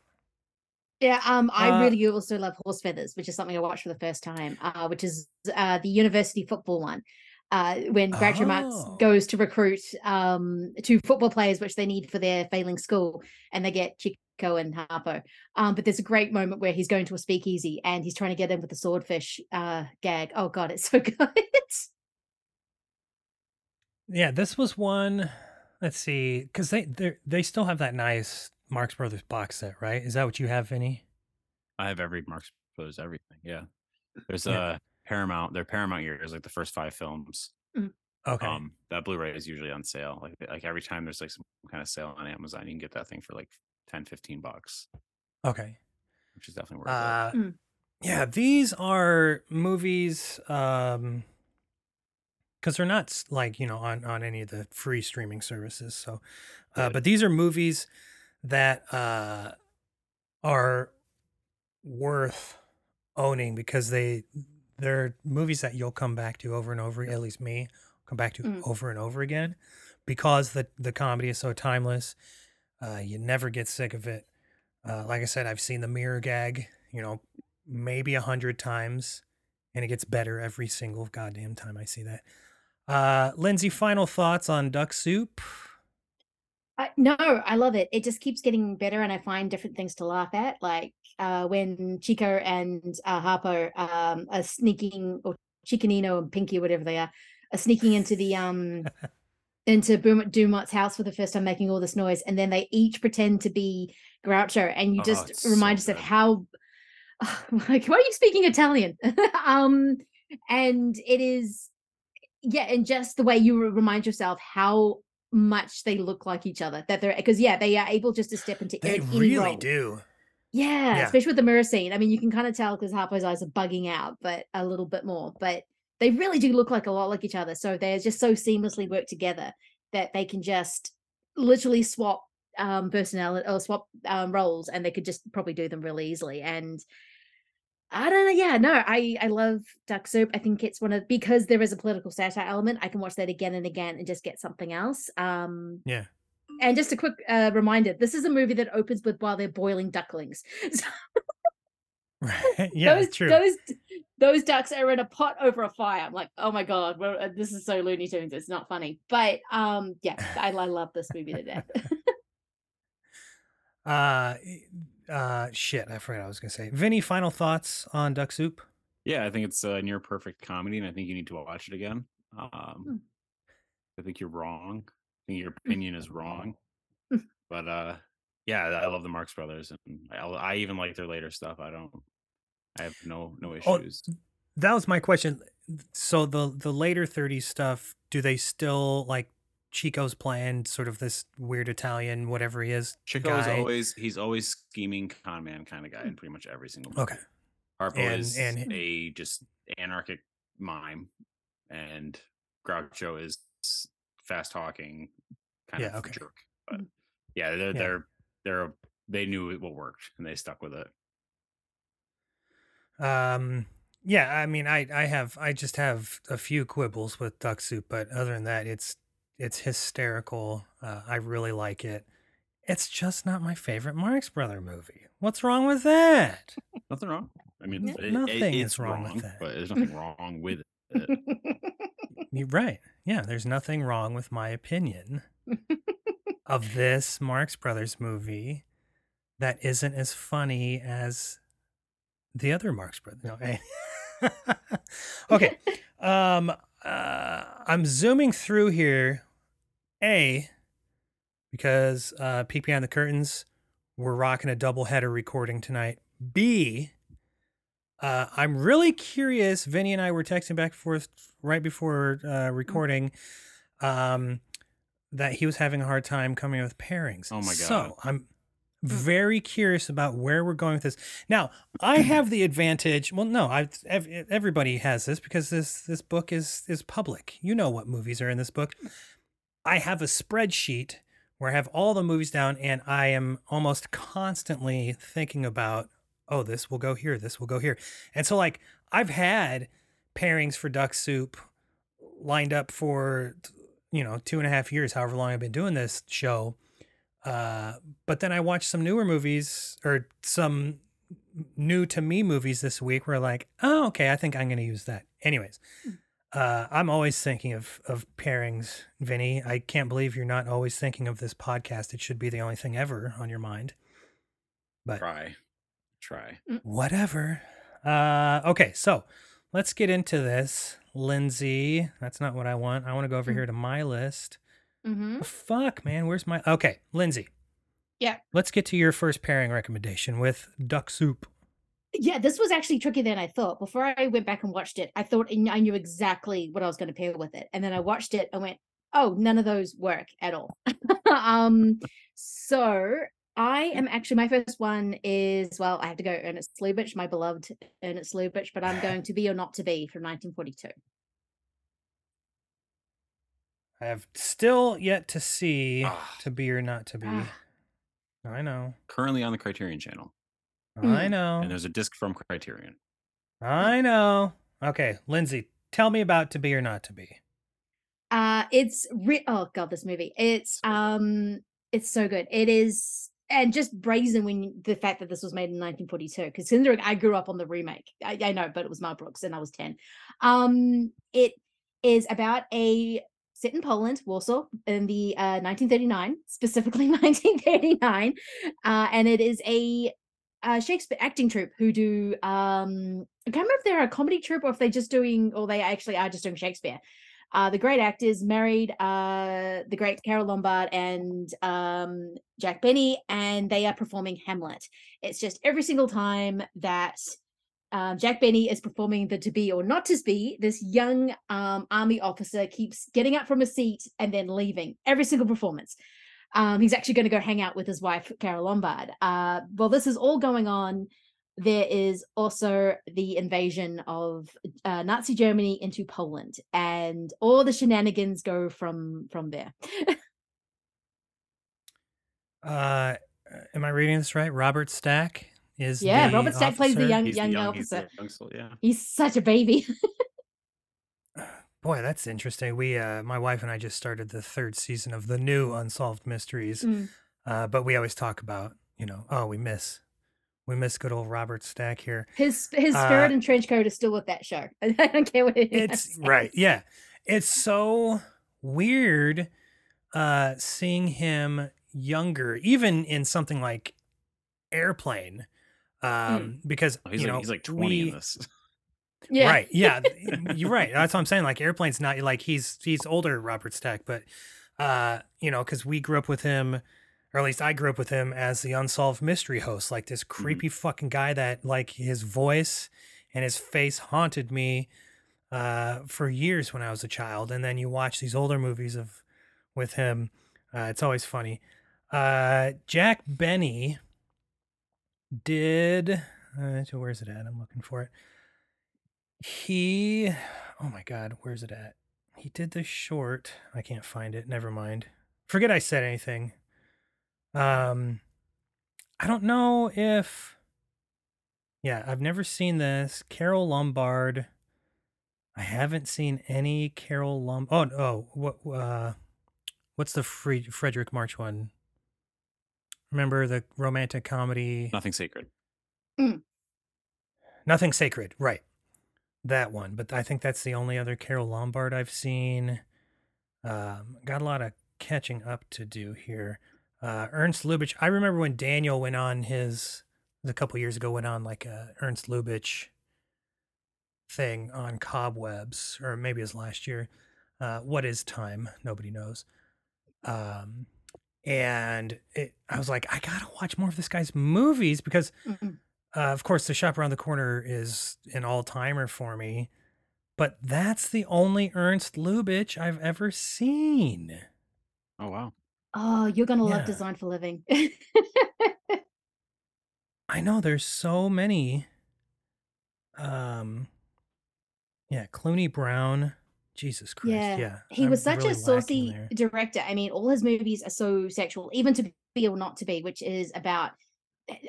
Yeah, um, I Uh, really also love Horse Feathers, which is something I watched for the first time, uh, which is uh, the university football one. Uh, when Groucho Marx Oh. goes to recruit um, two football players, which they need for their failing school, and they get Chico and Harpo. Um, but there's a great moment where he's going to a speakeasy and he's trying to get in with the swordfish uh, gag. Oh god, it's so good. Yeah, this was one. Let's see, because they they they still have that nice Marx Brothers box set, right? Is that what you have, Vinny? I have every Marx Brothers everything. Yeah. There's Yeah. uh Paramount, their Paramount years, like the first five films. Okay. Um, that Blu-ray is usually on sale. Like like every time there's like some kind of sale on Amazon, you can get that thing for like 10, 15 bucks, okay. which is definitely worth Uh, Mm. yeah, these are movies um because they're not like you know on on any of the free streaming services. So, uh, but these are movies that uh are worth owning because they they're movies that you'll come back to over and over. At least me come back to Mm. over and over again because the the comedy is so timeless. Uh, you never get sick of it. Uh, like I said, I've seen the mirror gag, you know, maybe a hundred times, and it gets better every single goddamn time I see that. Uh, Lindsay, final thoughts on Duck Soup? Uh, no, I love it. It just keeps getting better, and I find different things to laugh at. Like uh, when Chico and uh, Harpo um, are sneaking, or Chicolini and Pinky, whatever they are, are sneaking into the um into Boom- Dumont's house for the first time, making all this noise, and then they each pretend to be Groucho, and you Oh, just it's remind so yourself good. how like why are you speaking Italian? um, and it is yeah, and just the way you remind yourself how much they look like each other that they're because yeah they are able just to step into They any really role. do. Yeah, Yeah. especially with the mirror scene. I mean, you can kind of tell because Harpo's eyes are bugging out, but a little bit more. But they really do look like a lot like each other. So they're just so seamlessly work together that they can just literally swap um personality or swap um roles and they could just probably do them really easily. And I don't know. Yeah, no, I I love Duck Soup. I think it's one of because there is a political satire element. I can watch that again and again and just get something else. Um, Yeah. and just a quick uh, reminder: this is a movie that opens with while they're boiling ducklings. So Right. yeah, those, true. Those those ducks are in a pot over a fire. I'm like, oh my god, well, uh, this is so Looney Tunes. It's not funny, but um, yeah, I, I love this movie to death. Uh, uh, shit, I forgot I was gonna say. Vinny, final thoughts on Duck Soup? Yeah, I think it's a near perfect comedy, and I think you need to watch it again. Um, I think you're wrong. I think your opinion is wrong. but uh, yeah, I love the Marx Brothers, and I, I even like their later stuff. I don't. I have no no Oh, issues. That was my question. So the the later 30s stuff, do they still like Chico's playing sort of this weird Italian, whatever he is? Chico is guy? always he's always scheming con man kind of guy in pretty much every single movie. Okay. Harpo And- is and- a just anarchic mime, and Groucho is fast talking kind Yeah, of okay. jerk. But yeah, they're Yeah. they're they're they knew what worked and they stuck with it. Um yeah, I mean I I have I just have a few quibbles with Duck Soup, but other than that it's it's hysterical. Uh, I really like it. It's just not my favorite Marx Brother movie. What's wrong with that? Nothing wrong. I mean, Yeah. it- it- Nothing it's is wrong with that. but there's nothing wrong with it. You're right. Yeah, there's nothing wrong with my opinion of this Marx Brothers movie that isn't as funny as the other Marx Brothers. No, eh. okay. Um uh I'm zooming through here A because uh peek behind the curtains we're rocking a double header recording tonight. B uh, I'm really curious. Vinny and I were texting back and forth right before uh, recording um, that he was having a hard time coming up with pairings. Oh my God. So I'm very curious about where we're going with this. Now, I have the advantage. Well, no, I ev- everybody has this because this this book is is public. You know what movies are in this book. I have a spreadsheet where I have all the movies down, and I am almost constantly thinking about, oh, this will go here, this will go here, and so like I've had pairings for Duck Soup lined up for you know two and a half years, however long I've been doing this show. Uh, but then I watched some newer movies or some new to me movies this week where like, oh, okay, I think I'm going to use that. Anyways, uh, I'm always thinking of of pairings, Vinny. I can't believe you're not always thinking of this podcast. It should be the only thing ever on your mind. But Try, try. whatever. Uh, okay, so let's get into this, Lindsay. That's not what I want. I want to go over Mm. here to my list. hmm The fuck, man. Where's my okay, Lindsay? Yeah. Let's get to your first pairing recommendation with duck soup. Yeah, this was actually trickier than I thought. Before I went back and watched it, I thought I I knew exactly what I was going to pair with it, and then I watched it and went, "Oh, none of those work at all." um, so I am actually my first one is well, I have to go Ernest Lubitsch, my beloved Ernest Lubitsch, but I'm going to be or not to be from 1942. I have still yet to see Ah. to be or not to be. Ah. I know. Currently on the Criterion Channel, I Mm. know. and there's a disc from Criterion. I know. Okay, Lindsay, tell me about to be or not to be. Uh it's re- oh god, this movie. It's um it's so good. It is and just brazen when the fact that this was made in 1942 because considering i grew up on the remake I, I know but it was mel brooks and i was 10 um it is about a set in poland warsaw in the uh 1939 specifically 1939 uh and it is a uh, Shakespeare acting troupe who do um I can't remember if they're a comedy troupe or if they're just doing or they actually are just doing Shakespeare. Uh, the great actors married uh, the great Carole Lombard and um, Jack Benny, and they are performing Hamlet. It's just every single time that um, Jack Benny is performing the to be or not to be, this young um, army officer keeps getting up from a seat and then leaving every single performance. Um, he's actually going to go hang out with his wife, Carole Lombard. Uh, while this is all going on, there is also the invasion of uh, Nazi Germany into Poland, and all the shenanigans go from from there. Uh, am I reading this right? Robert Stack is Yeah, the Robert Stack plays the officer? young- He's the young he's officer. young yeah. He's such a baby. Boy, that's interesting. We, uh, my wife and I just started the third season of the new Unsolved Mysteries. Mm. Uh, but we always talk about, you know, oh, we miss, we miss good old Robert Stack here. His his Uh, spirit and trench coat is still with that show. I don't care what anyone It's right, yeah. It's so weird, uh, seeing him younger, even in something like Airplane, um, because Oh, he's you like know he's like 20 we, in this. Yeah. Right. Yeah. You're right. That's what I'm saying. Like airplane's not like he's he's older Robert Stack, but uh, you know, because we grew up with him, or at least I grew up with him as the unsolved mystery host, like this creepy fucking guy that like his voice and his face haunted me uh for years when I was a child. And then you watch these older movies of with him. Uh, it's always funny. Uh Jack Benny did uh, where's it at? I'm looking for it. He, oh my God, where's it at? He did this short. I can't find it. Never mind. Forget I said anything. Um, I don't know if, yeah, I've never seen this. Carole Lombard. I haven't seen any Carole Lom. Oh, oh, what, uh, what's the Fre- Fredric March one? Remember the romantic comedy? Nothing sacred. Nothing Sacred, right. That one. But I think that's the only other Carole Lombard I've seen. Um, got a lot of catching up to do here. Uh, Ernst Lubitsch. I remember when Daniel went on his, a couple years ago, went on like a Ernst Lubitsch thing on Cobwebs, or maybe it was last year. Uh, what is time? Nobody knows. Um, and it, I was like, I gotta watch more of this guy's movies because Mm-mm. Uh, of course, the shop around the corner is an all timer for me, but that's the only Ernst Lubitsch I've ever seen. Oh wow. Oh, you're gonna love Yeah. Design for Living. I know there's so many. Um, yeah, Cluny Brown. Jesus Christ. Yeah. Yeah, he I'm was such really a lacking saucy there. director. I mean, all his movies are so sexual, even to be or not to be, which is about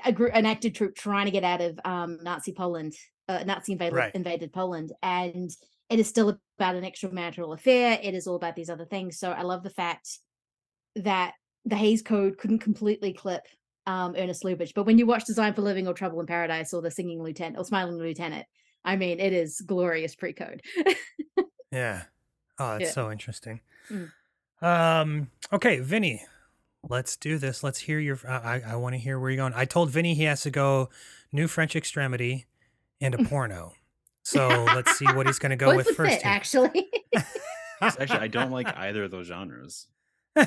a group, an active troop trying to get out of um, Nazi Poland, uh, Nazi invaded, Right. invaded Poland, and it is still about an extramarital affair. It is all about these other things. So I love the fact that the Hays Code couldn't completely clip um, Ernest Lubitsch, but when you watch Design for Living or Trouble in Paradise or The Singing Lieutenant or Smiling Lieutenant, I mean, it is glorious pre-code. Yeah. Oh, that's Yeah. so interesting. Mm. Um, okay, Vinny, let's do this. Let's hear your. I, I want to hear where you're going. I told Vinny he has to go new French extremity and a porno. So let's see what he's going to go Both with first. fit, actually. Actually, I don't like either of those genres.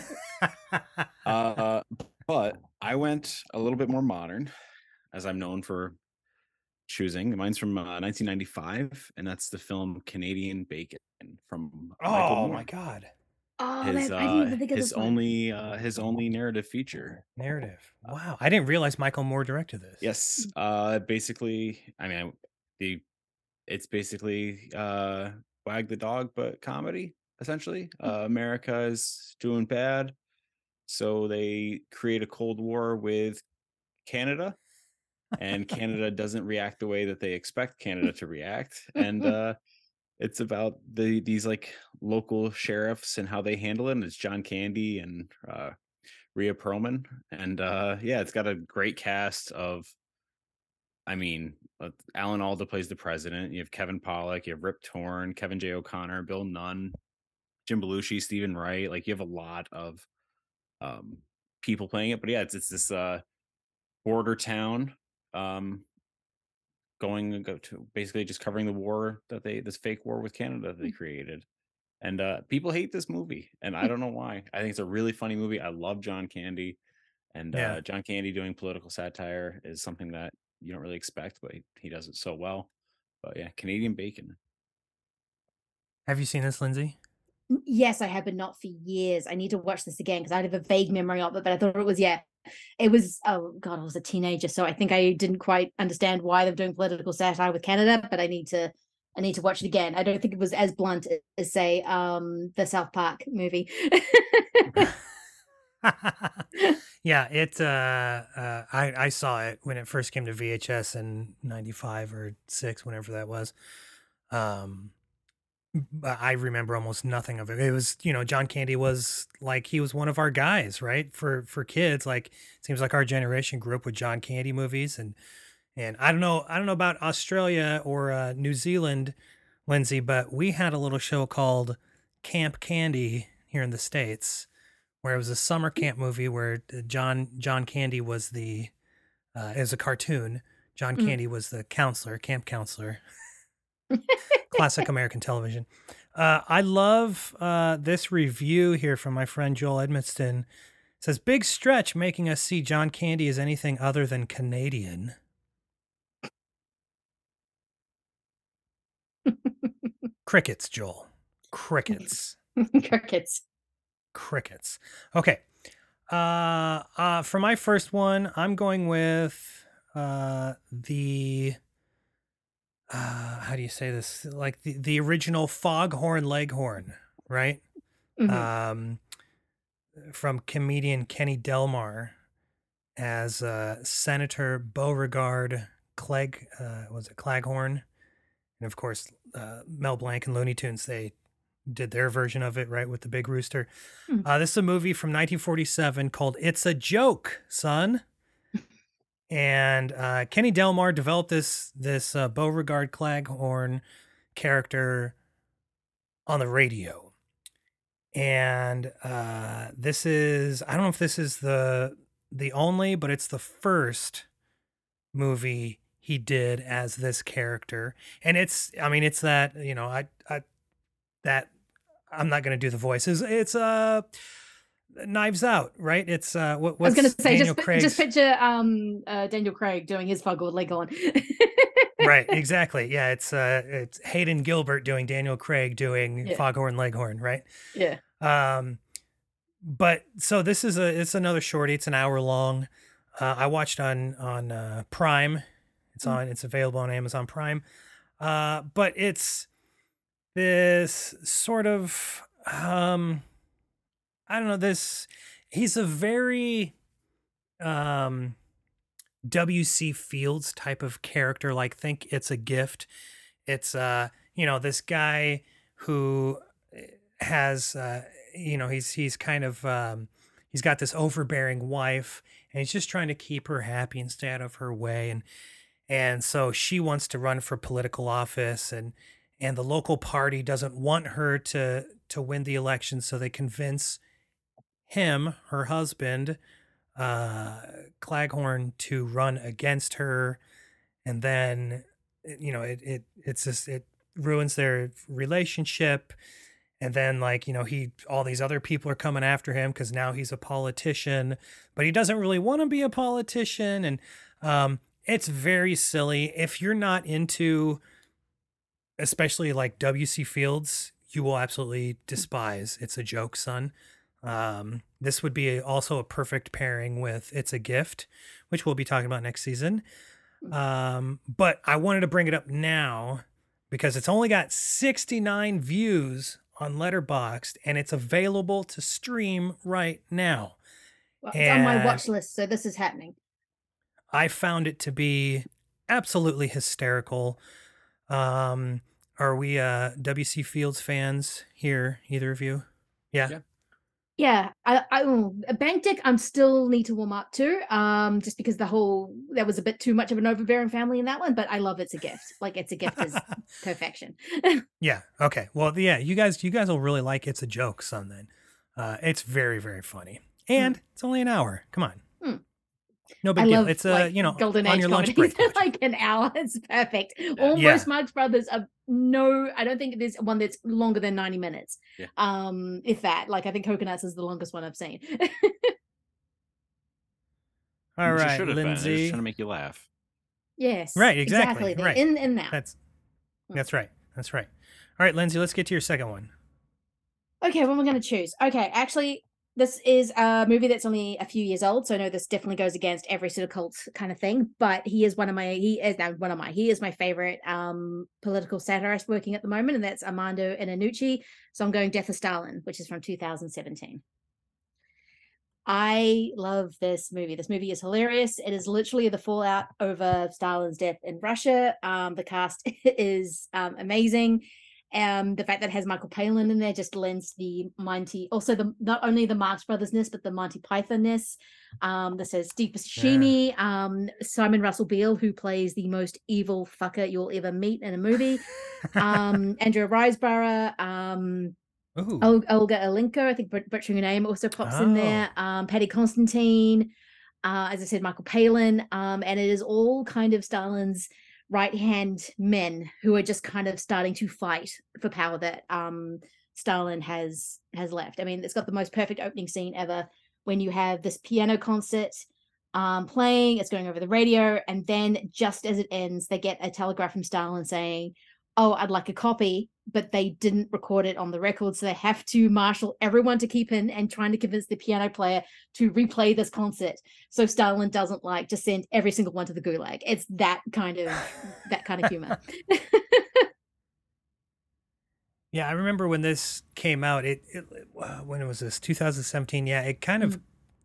Uh, but I went a little bit more modern, as I'm known for choosing. Mine's from uh, 1995, and that's the film Canadian Bacon from Michael oh Moore. my God. Oh, His that, I didn't uh, even think of his this one. only uh, his only narrative feature. Narrative. Wow. I didn't realize Michael Moore directed this. Yes. Uh, basically, I mean, the it's basically uh, wag the dog, but comedy essentially. Uh, America is doing bad, so they create a cold war with Canada, and Canada doesn't react the way that they expect Canada to react, and uh, it's about the these like local sheriffs and how they handle it. It's John Candy and uh, Rhea Perlman, and uh, yeah, it's got a great cast of. I mean, uh, Alan Alda plays the president. You have Kevin Pollak, you have Rip Torn, Kevin J. O'Connor, Bill Nunn, Jim Belushi, Steven Wright. Like you have a lot of um, people playing it. But yeah, it's it's this uh, border town um, going go to basically just covering the war that they this fake war with Canada that they created. And uh, people hate this movie, and I don't know why. I think it's a really funny movie. I love John Candy, and Yeah. uh, John Candy doing political satire is something that you don't really expect, but he, he does it so well. But yeah, Canadian bacon. Have you seen this, Lindsay? Yes, I have, but not for years. I need to watch this again because I have a vague memory of it, but I thought it was, yeah, it was, oh God, I was a teenager. So I think I didn't quite understand why they're doing political satire with Canada, but I need to, I need to watch it again. I don't think it was as blunt as, say, um, the South Park movie. yeah, it. Uh, uh, I I saw it when it first came to VHS in '95 or six, whenever that was. Um, I remember almost nothing of it. It was, you know, John Candy was like he was one of our guys, right? For for kids, like it seems like our generation grew up with John Candy movies, and and I don't know, I don't know about Australia or uh, New Zealand, Lindsay, but we had a little show called Camp Candy here in the states where it was a summer camp movie where uh, John John Candy was the uh, it was a cartoon. John Mhm. Candy was the counselor, camp counselor. Classic American television. Uh, I love uh, this review here from my friend Joel Edmiston. It says big stretch making us see John Candy as anything other than Canadian. Crickets, Joel. Crickets. Crickets. crickets. Okay. Uh, uh, for my first one, I'm going with uh, the uh, how do you say this? Like the, the original Foghorn Leghorn, right? Mhm. Um, from comedian Kenny Delmar as uh, Senator Beauregard Clegg, uh, was it Claghorn? And of course, uh, Mel Blanc and Looney Tunes, they did their version of it, right, with the big rooster. Mhm. Uh, this is a movie from 1947 called It's a Joke, Son. And uh, Kenny Delmar developed this this uh, Beauregard Claghorn character on the radio. And uh, this is I don't know if this is the the only, but it's the first movie he did as this character. And it's I mean it's that, you know, I I that I'm not to do the voices. It's uh Knives Out, right? It's uh what I was going to say, Daniel just, just picture um, uh, Daniel Craig doing his Foghorn Leghorn. right, exactly. Yeah, it's uh it's Hayden Gilbert doing Daniel Craig doing Yeah. Foghorn Leghorn, right? yeah. Um, but so this is a it's another shorty. It's an hour long. Uh, I watched on on uh, Prime. It's Mm. on. It's available on Amazon Prime. Uh, but it's this sort of um, I don't know. This he's a very um W.C. Fields type of character. Like think it's a gift. It's uh you know this guy who eh, has uh you know he's he's kind of um he's got this overbearing wife and he's just trying to keep her happy and stay out of her way and and so she wants to run for political office and and the local party doesn't want her to to win the election so they convince him her husband uh claghorn to run against her. And then you know it it it's just it ruins their relationship. And then like you know he all these other people are coming after him because now he's a politician. But he doesn't really want to be a politician. And um it's very silly. If you're not into especially like wc fields you will absolutely despise. It's a joke son um this would be also a perfect pairing with it's a gift which we'll be talking about next season um but i wanted to bring it up now because it's only got 69 views on Letterboxd and it's available to stream right now. Well, it's on my watch list, so this is happening. I found it to be absolutely hysterical. Um, are we uh, WC Fields fans here? Either of you? Yeah. Yeah. Yeah, I, I a bank dick. I'm still need to warm up to, um, just because the whole that was a bit too much of an overbearing family in that one. But I love it's a gift. Like it's a gift is perfection. Yeah. Okay. Well, yeah, you guys, you guys will really like It's a Joke, son. Then, uh, it's very, very funny, and it's only an hour. Come on. Hmm. No big I deal. love It's a like, you know golden on age your lunch break. like an hour. It's perfect. Yeah. Almost Marx Brothers are no. I don't think there's one that's longer than ninety minutes. Yeah. Um, if that. Like I think Cocoanuts is the longest one I've seen. All Which it right, been. Lindsay. trying to make you laugh. yes. Right, exactly, They're right. In and now. That's Mm. that's right. That's right. All right, Lindsay. Let's get to your second one. Okay, what am I going to choose? Okay, actually, this is a movie that's only a few years old, so I know this definitely goes against every sort of cult kind of thing. But he is one of my he is now one of my he is my favorite um political satirist working at the moment, and that's Armando Iannucci. So I'm going Death of Stalin, which is from 2017. I love this movie. This movie is hilarious. It is literally the fallout over Stalin's death in Russia. Um, the cast is um, amazing. Um, the fact that it has Michael Palin in there just lends the Monty, also the not only the Marx Brothersness, but the Monty Pythonness. Um, this has Steve Buscemi, um, Simon Russell Beale, who plays the most evil fucker you'll ever meet in a movie. um, Andrea Riseborough, um, Ooh. Ol- Olga Alenko, I think butchering her name also pops in there. Um, Patty Constantine, uh, as I said, Michael Palin, um, and it is all kind of Stalin's right hand men who are just kind of starting to fight for power that um, Stalin has has left. I mean, it's got the most perfect opening scene ever when you have this piano concert um, playing, it's going over the radio, and then just as it ends, they get a telegraph from Stalin saying, "Oh, I'd like a copy." But they didn't record it on the record, so they have to marshal everyone to keep in and trying to convince the piano player to replay this concert. So Stalin doesn't like to send every single one to the gulag. It's that kind of that kind of humor. Yeah, I remember when this came out. It, it when was this? 2017. Yeah, it kind of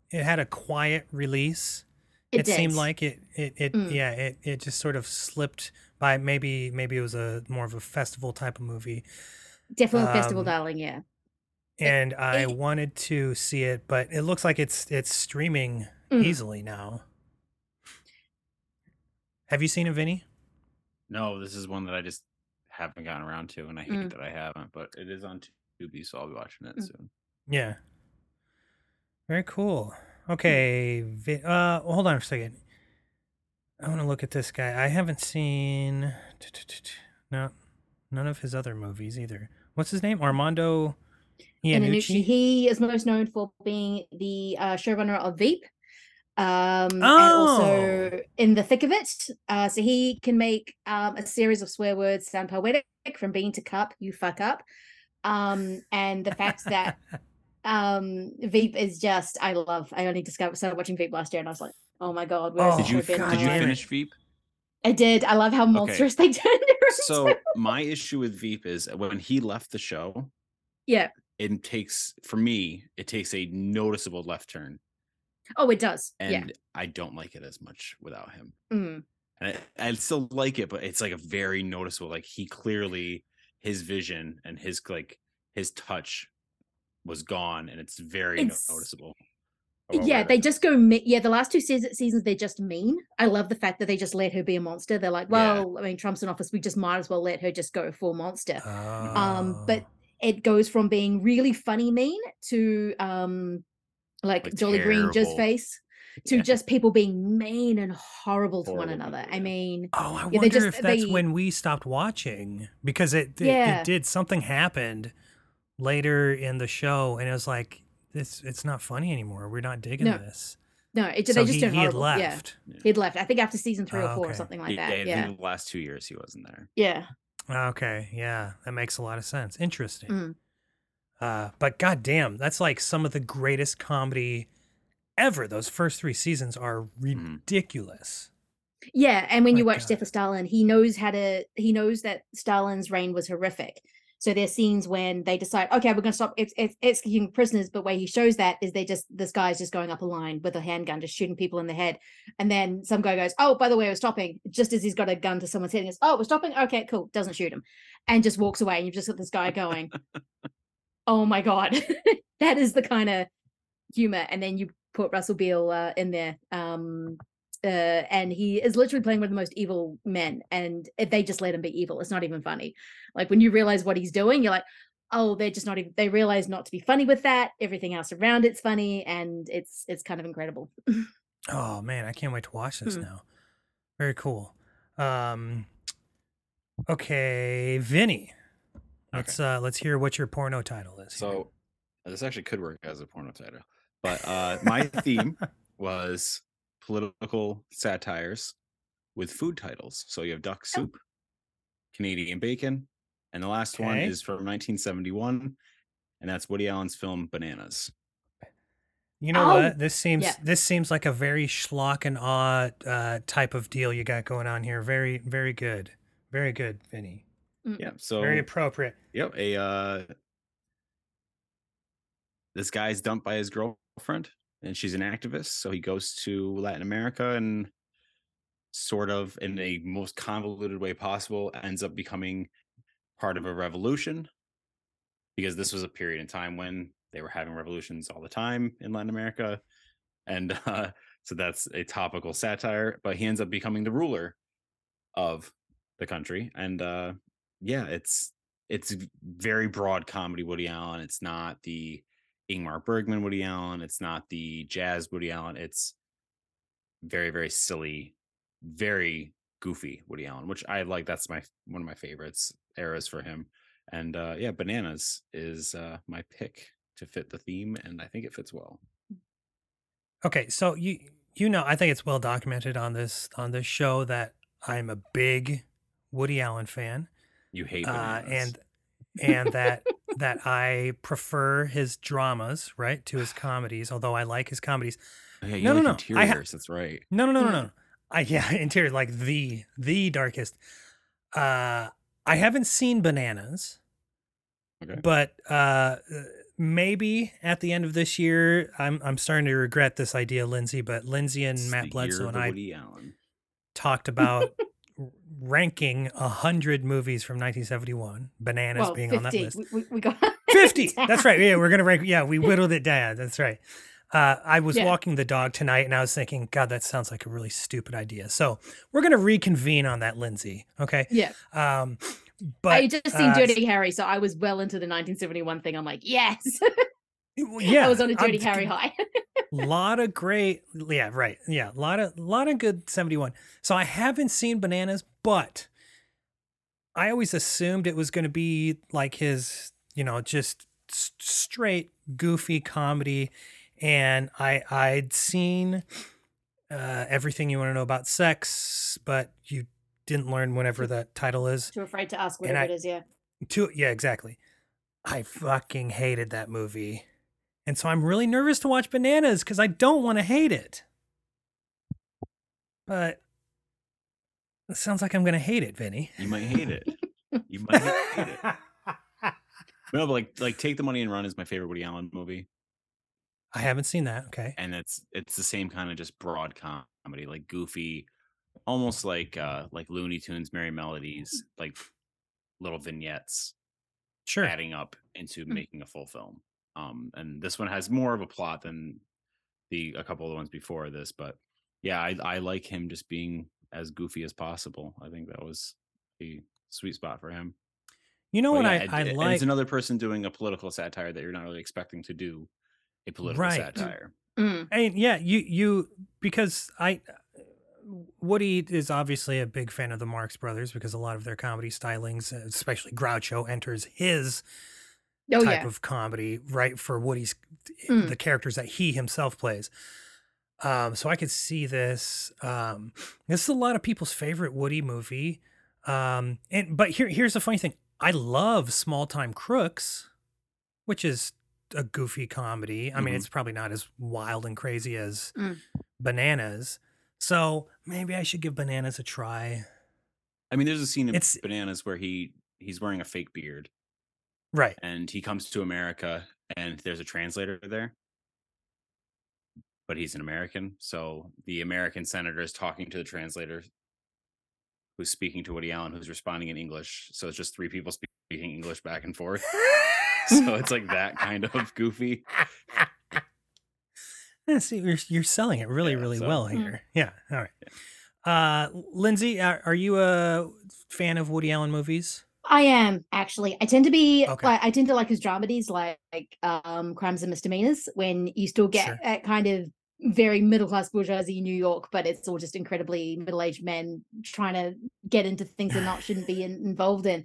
it had a quiet release. It It, seemed like it. It. It. Mm. Yeah. It. It just sort of slipped by. Maybe. Maybe it was a more of a festival type of movie, Definitely a festival Um, darling, yeah. It- and I it- wanted to see it, but it looks like it's it's streaming Mm. easily now. Have you seen it, Vinny? No, this is one that I just haven't gotten around to, and I hate Mm. that I haven't. But it is on Tubi, so I'll be watching it Mm. soon. Yeah. Very cool. Okay. Vi- uh, hold on for a second. I want to look at this guy. I haven't seen no none of his other movies either. What's his name? Armando And Iannucci. he is most known for being the uh, showrunner of Veep. Um, and Oh. also in the thick of it. Uh, so he can make um, a series of swear words sound poetic from bean to cup, you fuck up. Um, and the fact that um Veep is just I love. I only discovered started watching Veep last year and I was like, oh my god, where is Oh, Did you show God did you life? damn it. finish Veep? I did. I love how monstrous they turned it So my issue with Veep is when he left the show, yeah. it takes for me it takes a noticeable left turn, Oh, it does. and yeah. I don't like it as much without him. Mm. And I, I still like it, but it's like a very noticeable. Like he clearly his vision and his like his touch was gone, and it's very It's- noticeable. About yeah where they just go me- yeah the last two seasons seasons they're just mean i love the fact that they just let her be a monster they're like Yeah. well i mean trump's in office we just might as well let her just go full monster um Oh. but it goes from being really funny mean to um like, Like jolly green just face to Yeah. just people being mean and horrible to one another i mean Oh, I Yeah, wonder just- if that's they- when we stopped watching because it it, Yeah. it did something happened later in the show and it was like it's it's not funny anymore. We're not digging No. this. no it, so they just he, turned he had horrible yeah left. he'd left i think after season three or Oh, four or something like yeah, that I yeah think the last two years he wasn't there. yeah Okay, yeah, that makes a lot of sense. Interesting. Mm. Uh, but goddamn, that's like some of the greatest comedy ever. Those first three seasons are ridiculous. Yeah, and when My you watch God. Death of Stalin, he knows how to. He knows that Stalin's reign was horrific. So there's scenes when they decide, okay, we're going to stop ex- ex- executing prisoners, but where he shows that is they just this guy's just going up a line with a handgun, just shooting people in the head, and then some guy goes, oh, by the way, we're stopping. Just as he's got a gun to someone's head, and goes, oh, we're stopping. Okay, cool. Doesn't shoot him, and just walks away. And you've just got this guy going, Oh my god, that is the kind of humor. And then you put Russell Beale uh, in there, um, uh, and he is literally playing one of the most evil men. And if they just let him be evil, it's not even funny. Like when you realize what he's doing, you're like, oh, they're just not even. They realize not to be funny with that. Everything else around it's funny, and it's it's kind of incredible. Oh man, I can't wait to watch this Hmm. now. Very cool. Um, okay, Vinny. Let's uh let's hear what your porno title is. here. So this actually could work as a porno title. But uh my theme was political satires with food titles. So you have duck soup, Canadian bacon, and the last one is from 1971, and that's Woody Allen's film Bananas. You know Oh, what? This seems yeah. this seems like a very schlock and awe uh, type of deal you got going on here. Very very good, very good, Vinny. Yeah. So Very appropriate. Yep, a uh this guy's dumped by his girlfriend and she's an activist, so he goes to Latin America and sort of in a most convoluted way possible ends up becoming part of a revolution because this was a period in time when they were having revolutions all the time in Latin America and uh so that's a topical satire but he ends up becoming the ruler of the country and uh yeah it's it's very broad comedy Woody Allen. It's not the Ingmar Bergman Woody Allen. It's not the jazz Woody Allen. It's very very silly, very goofy Woody Allen, which I like. That's my one of my favorites eras for him. And uh, yeah, Bananas is uh, my pick to fit the theme, and I think it fits well. Okay, so you you know I think it's well documented on this on this show that I'm a big Woody Allen fan. You hate uh, and and that that I prefer his dramas right to his comedies. Although I like his comedies. Oh, yeah, you no, no, like no, I ha- that's right. No, no, no, no, no. I yeah, interior like the the darkest. Uh, I haven't seen bananas, Okay. but uh, maybe at the end of this year, I'm I'm starting to regret this idea, Lindsay. But Lindsay and It's Matt Bledsoe and I Woody Allen. talked about ranking a hundred movies from 1971. Bananas well, being 50. on that list. We, we, got 50 that's right yeah we're gonna rank yeah we whittled it down that's right uh, i was Yeah. walking the dog tonight and i was thinking god that sounds like a really stupid idea so we're gonna reconvene on that lindsay okay Yeah. um but I just seen uh, Dirty Harry, so I was well into the 1971 thing. I'm like, yes. yeah I was on a I'm Dirty Harry high. Lot of great yeah right yeah a lot of lot of good 71 so i haven't seen bananas but i always assumed it was going to be like his you know just straight goofy comedy and i i'd seen uh everything you want to know about sex but you didn't learn whenever that title is Too afraid to ask whatever I- it is. Yeah. Too, yeah, exactly. I fucking hated that movie. And so I'm really nervous to watch Bananas because I don't want to hate it. But it sounds like I'm going to hate it, Vinny. You might hate it. You might hate it. No, but like like Take the Money and Run is my favorite Woody Allen movie. I haven't seen that. Okay. and it's it's the same kind of just broad comedy, like goofy, almost like uh like Looney Tunes, Merrie Melodies, like little vignettes Sure. adding up into Hmm. making a full film. Um, and this one has more of a plot than the a couple of the ones before this, but yeah, I I like him just being as goofy as possible. I think that was a sweet spot for him. You know But what yeah, I, I it- like? It's another person doing a political satire that you're not really expecting to do a political Right. satire. Mm. I yeah, you you because I Woody is obviously a big fan of the Marx Brothers because a lot of their comedy stylings, especially Groucho, enters his Oh type yeah. of comedy, right? For Woody's Mm. the characters that he himself plays. Um, so I could see this. Um, this is a lot of people's favorite Woody movie. Um, and but here here's the funny thing. I love Small Time Crooks, which is a goofy comedy. I mean, Mhm. it's probably not as wild and crazy as Mm. Bananas. So maybe I should give Bananas a try. I mean, there's a scene in It's- Bananas where he he's wearing a fake beard Right. and he comes to America and there's a translator there. But he's an American, so the American senator is talking to the translator who's speaking to Woody Allen, who's responding in English. So it's just three people speaking English back and forth. so it's like that kind of goofy. Yeah, see, you're, you're selling it really, Yeah, really so- well Mm. here. Yeah. All right. Uh, Lindsay, are, are you a fan of Woody Allen movies? I am actually. I tend to be Okay. like I tend to like his dramedies, like, like um, Crimes and Misdemeanors, when you still get Sure. that kind of very middle class bourgeoisie New York, but it's all just incredibly middle aged men trying to get into things they're not shouldn't be in, involved in.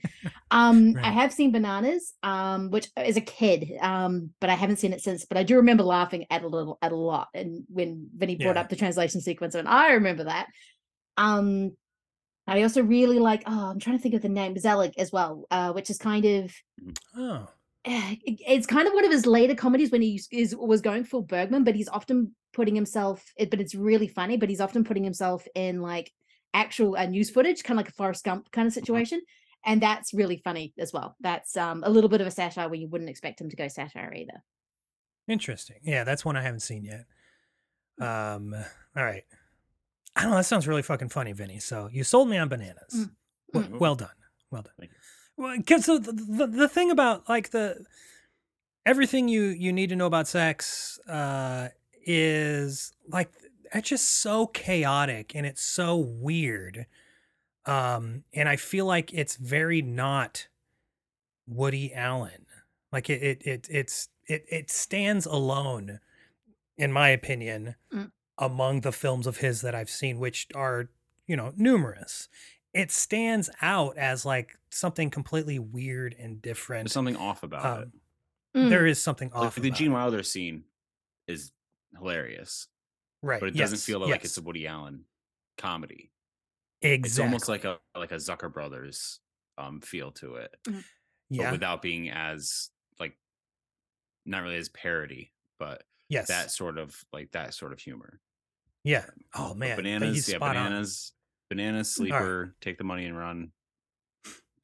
Um, I have seen Bananas, um, which as a kid, um, but I haven't seen it since. But I do remember laughing at a little at a lot, and when Vinny brought Yeah. up the translation sequence, and I remember that. Um, I also really like. Oh, I'm trying to think of the name Zelig as well, uh, which is kind of Oh, eh, it's kind of one of his later comedies when he is- is was going full Bergman, but he's often putting himself. But it's really funny. But he's often putting himself in like actual uh, news footage, kind of like a Forrest Gump kind of situation, and that's really funny as well. That's um a little bit of a satire where you wouldn't expect him to go satire either. interesting. Yeah, that's one I haven't seen yet. Um, all right. I don't know. That sounds really fucking funny, Vinny. So you sold me on bananas. Mm. Well, Mm. well done. Well done. Thank you. Well, 'cause so the, the the thing about like the everything you you need to know about sex uh is like it's just so chaotic and it's so weird. Um and I feel like it's very not Woody Allen. Like it it, it it's it it stands alone in my opinion Mm. Among the films of his that I've seen which are, you know, numerous it stands out as like something completely weird and different. There's something off about it. Um, There Mm. is something Like off. the about Gene it. Wilder scene is hilarious, right? but it doesn't yes, feel like it's a Woody Allen comedy. exactly. It's almost like a like a Zucker Brothers um feel to it, but yeah, without being as like not really as parody, but yes, that sort of like that sort of humor. Yeah. Oh man, but bananas, yeah, spot on. bananas, bananas, sleeper, take the money and run.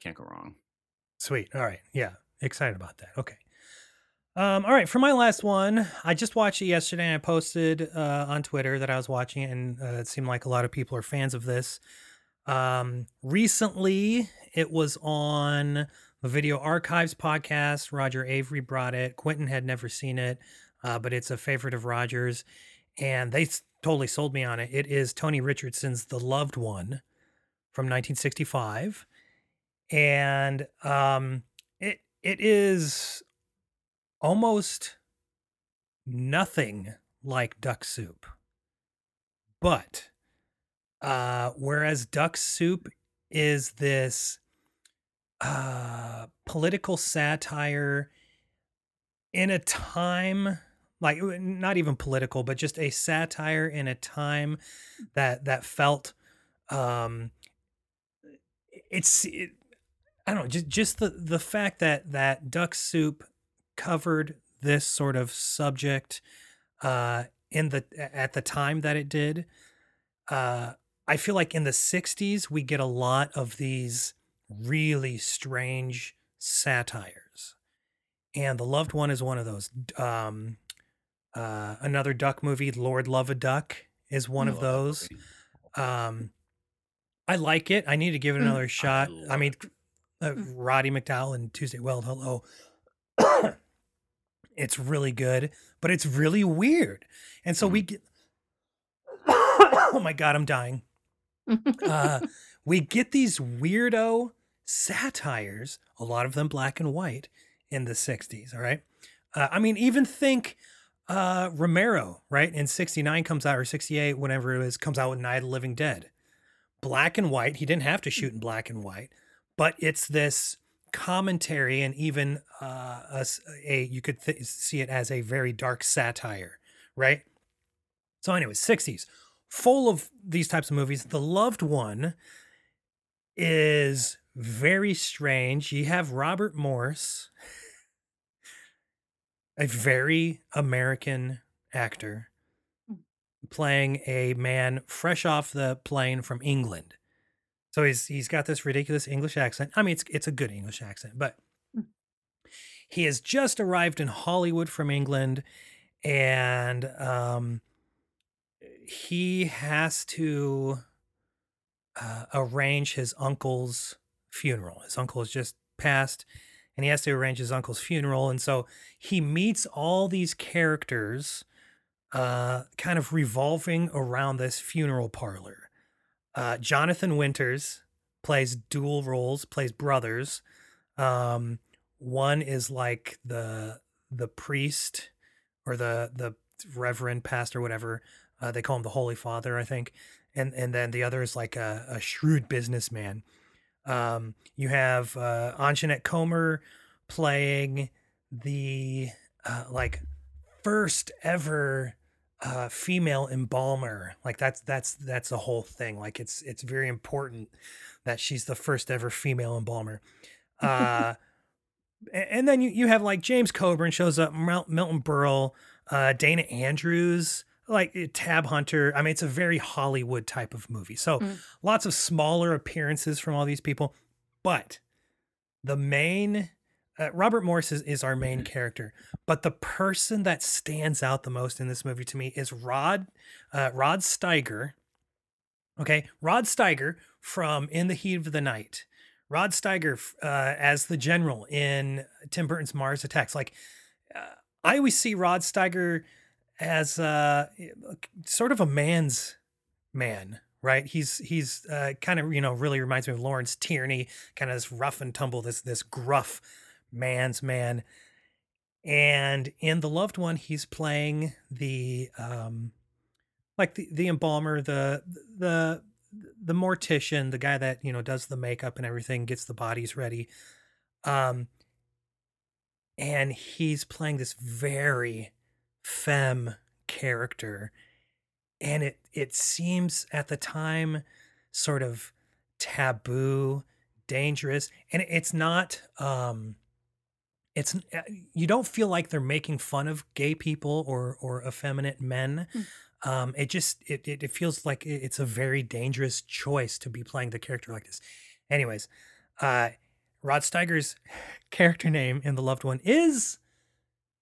Can't go wrong. Sweet. All right. Yeah. Excited about that. Okay. Um, all right. For my last one, I just watched it yesterday and I posted uh, on Twitter that I was watching it, and uh, it seemed like a lot of people are fans of this. Um, recently, it was on the Video Archives podcast. Roger Avary brought it. Quentin had never seen it, uh, but it's a favorite of Roger's, and they totally sold me on it. It is Tony Richardson's The Loved One from 1965 and um it it is almost nothing like duck soup but uh whereas duck soup is this uh political satire in a time like uh, not even political but just a satire in a time that that felt um it's it, I don't know, just just the the fact that that Duck Soup covered this sort of subject uh in the at the time that it did. Uh I feel like in the 60s we get a lot of these really strange satires. And The Loved One is one of those. Um uh another duck movie, Lord Love a Duck is one I of those. Um, I like it. I need to give it Mm. another shot. I, love mean, uh, Mm. Roddy McDowell and Tuesday Weld, hello. it's really good, but it's really weird. And so we get. oh my God, I'm dying. Uh, we get these weirdo satires, a lot of them black and white, in the 60s. All right. Uh, I mean, even think uh, Romero, right? In 69 comes out, or 68, whatever it is, comes out with Night of the Living Dead. Black and white. He didn't have to shoot in black and white, but it's this commentary and even uh, a, a- you could th- see it as a very dark satire, right? So, anyways, 60s, full of these types of movies. The Loved One is very strange. You have Robert Morse, a very American actor, playing a man fresh off the plane from England. So he's he's got this ridiculous English accent. I mean, it's it's a good English accent, but Mm. he has just arrived in Hollywood from England, and um, he has to uh, arrange his uncle's funeral. His uncle has just passed, and he has to arrange his uncle's funeral. And so he meets all these characters uh, kind of revolving around this funeral parlor. Uh, Jonathan Winters plays dual roles, plays brothers. Um, one is like the the priest or the the reverend pastor, whatever uh, they call him, the Holy Father, I think, and and then the other is like a, a shrewd businessman. Um, you have uh, Anjanette Comer playing the uh, like first ever uh, female embalmer. Like that's that's that's a whole thing. Like it's it's very important that she's the first ever female embalmer. Uh, and then you, you have like James Coburn shows up, Milton Berle, uh, Dana Andrews, like eh, Tab Hunter. I mean, it's a very Hollywood type of movie. So mm. lots of smaller appearances from all these people. But the main, uh, Robert Morse is, is our main character. But the person that stands out the most in this movie to me is Rod, uh, Rod Steiger. Okay, Rod Steiger from In the Heat of the Night. Rod Steiger uh, as the general in Tim Burton's Mars Attacks. Like, uh, I always see Rod Steiger as uh, sort of a man's man, right? He's he's uh, kind of you know really reminds me of Lawrence Tierney, kind of this rough and tumble, this this gruff man's man. And in the loved one, he's playing the um, like the the embalmer, the the the mortician, the guy that you know does the makeup and everything, gets the bodies ready. Um, and he's playing this very femme character and it it seems at the time sort of taboo dangerous and it's not um it's uh, you don't feel like they're making fun of gay people or or effeminate men. Mm. um it just it, it, it feels like it's a very dangerous choice to be playing the character like this. Anyways uh rod steiger's character name in the loved one is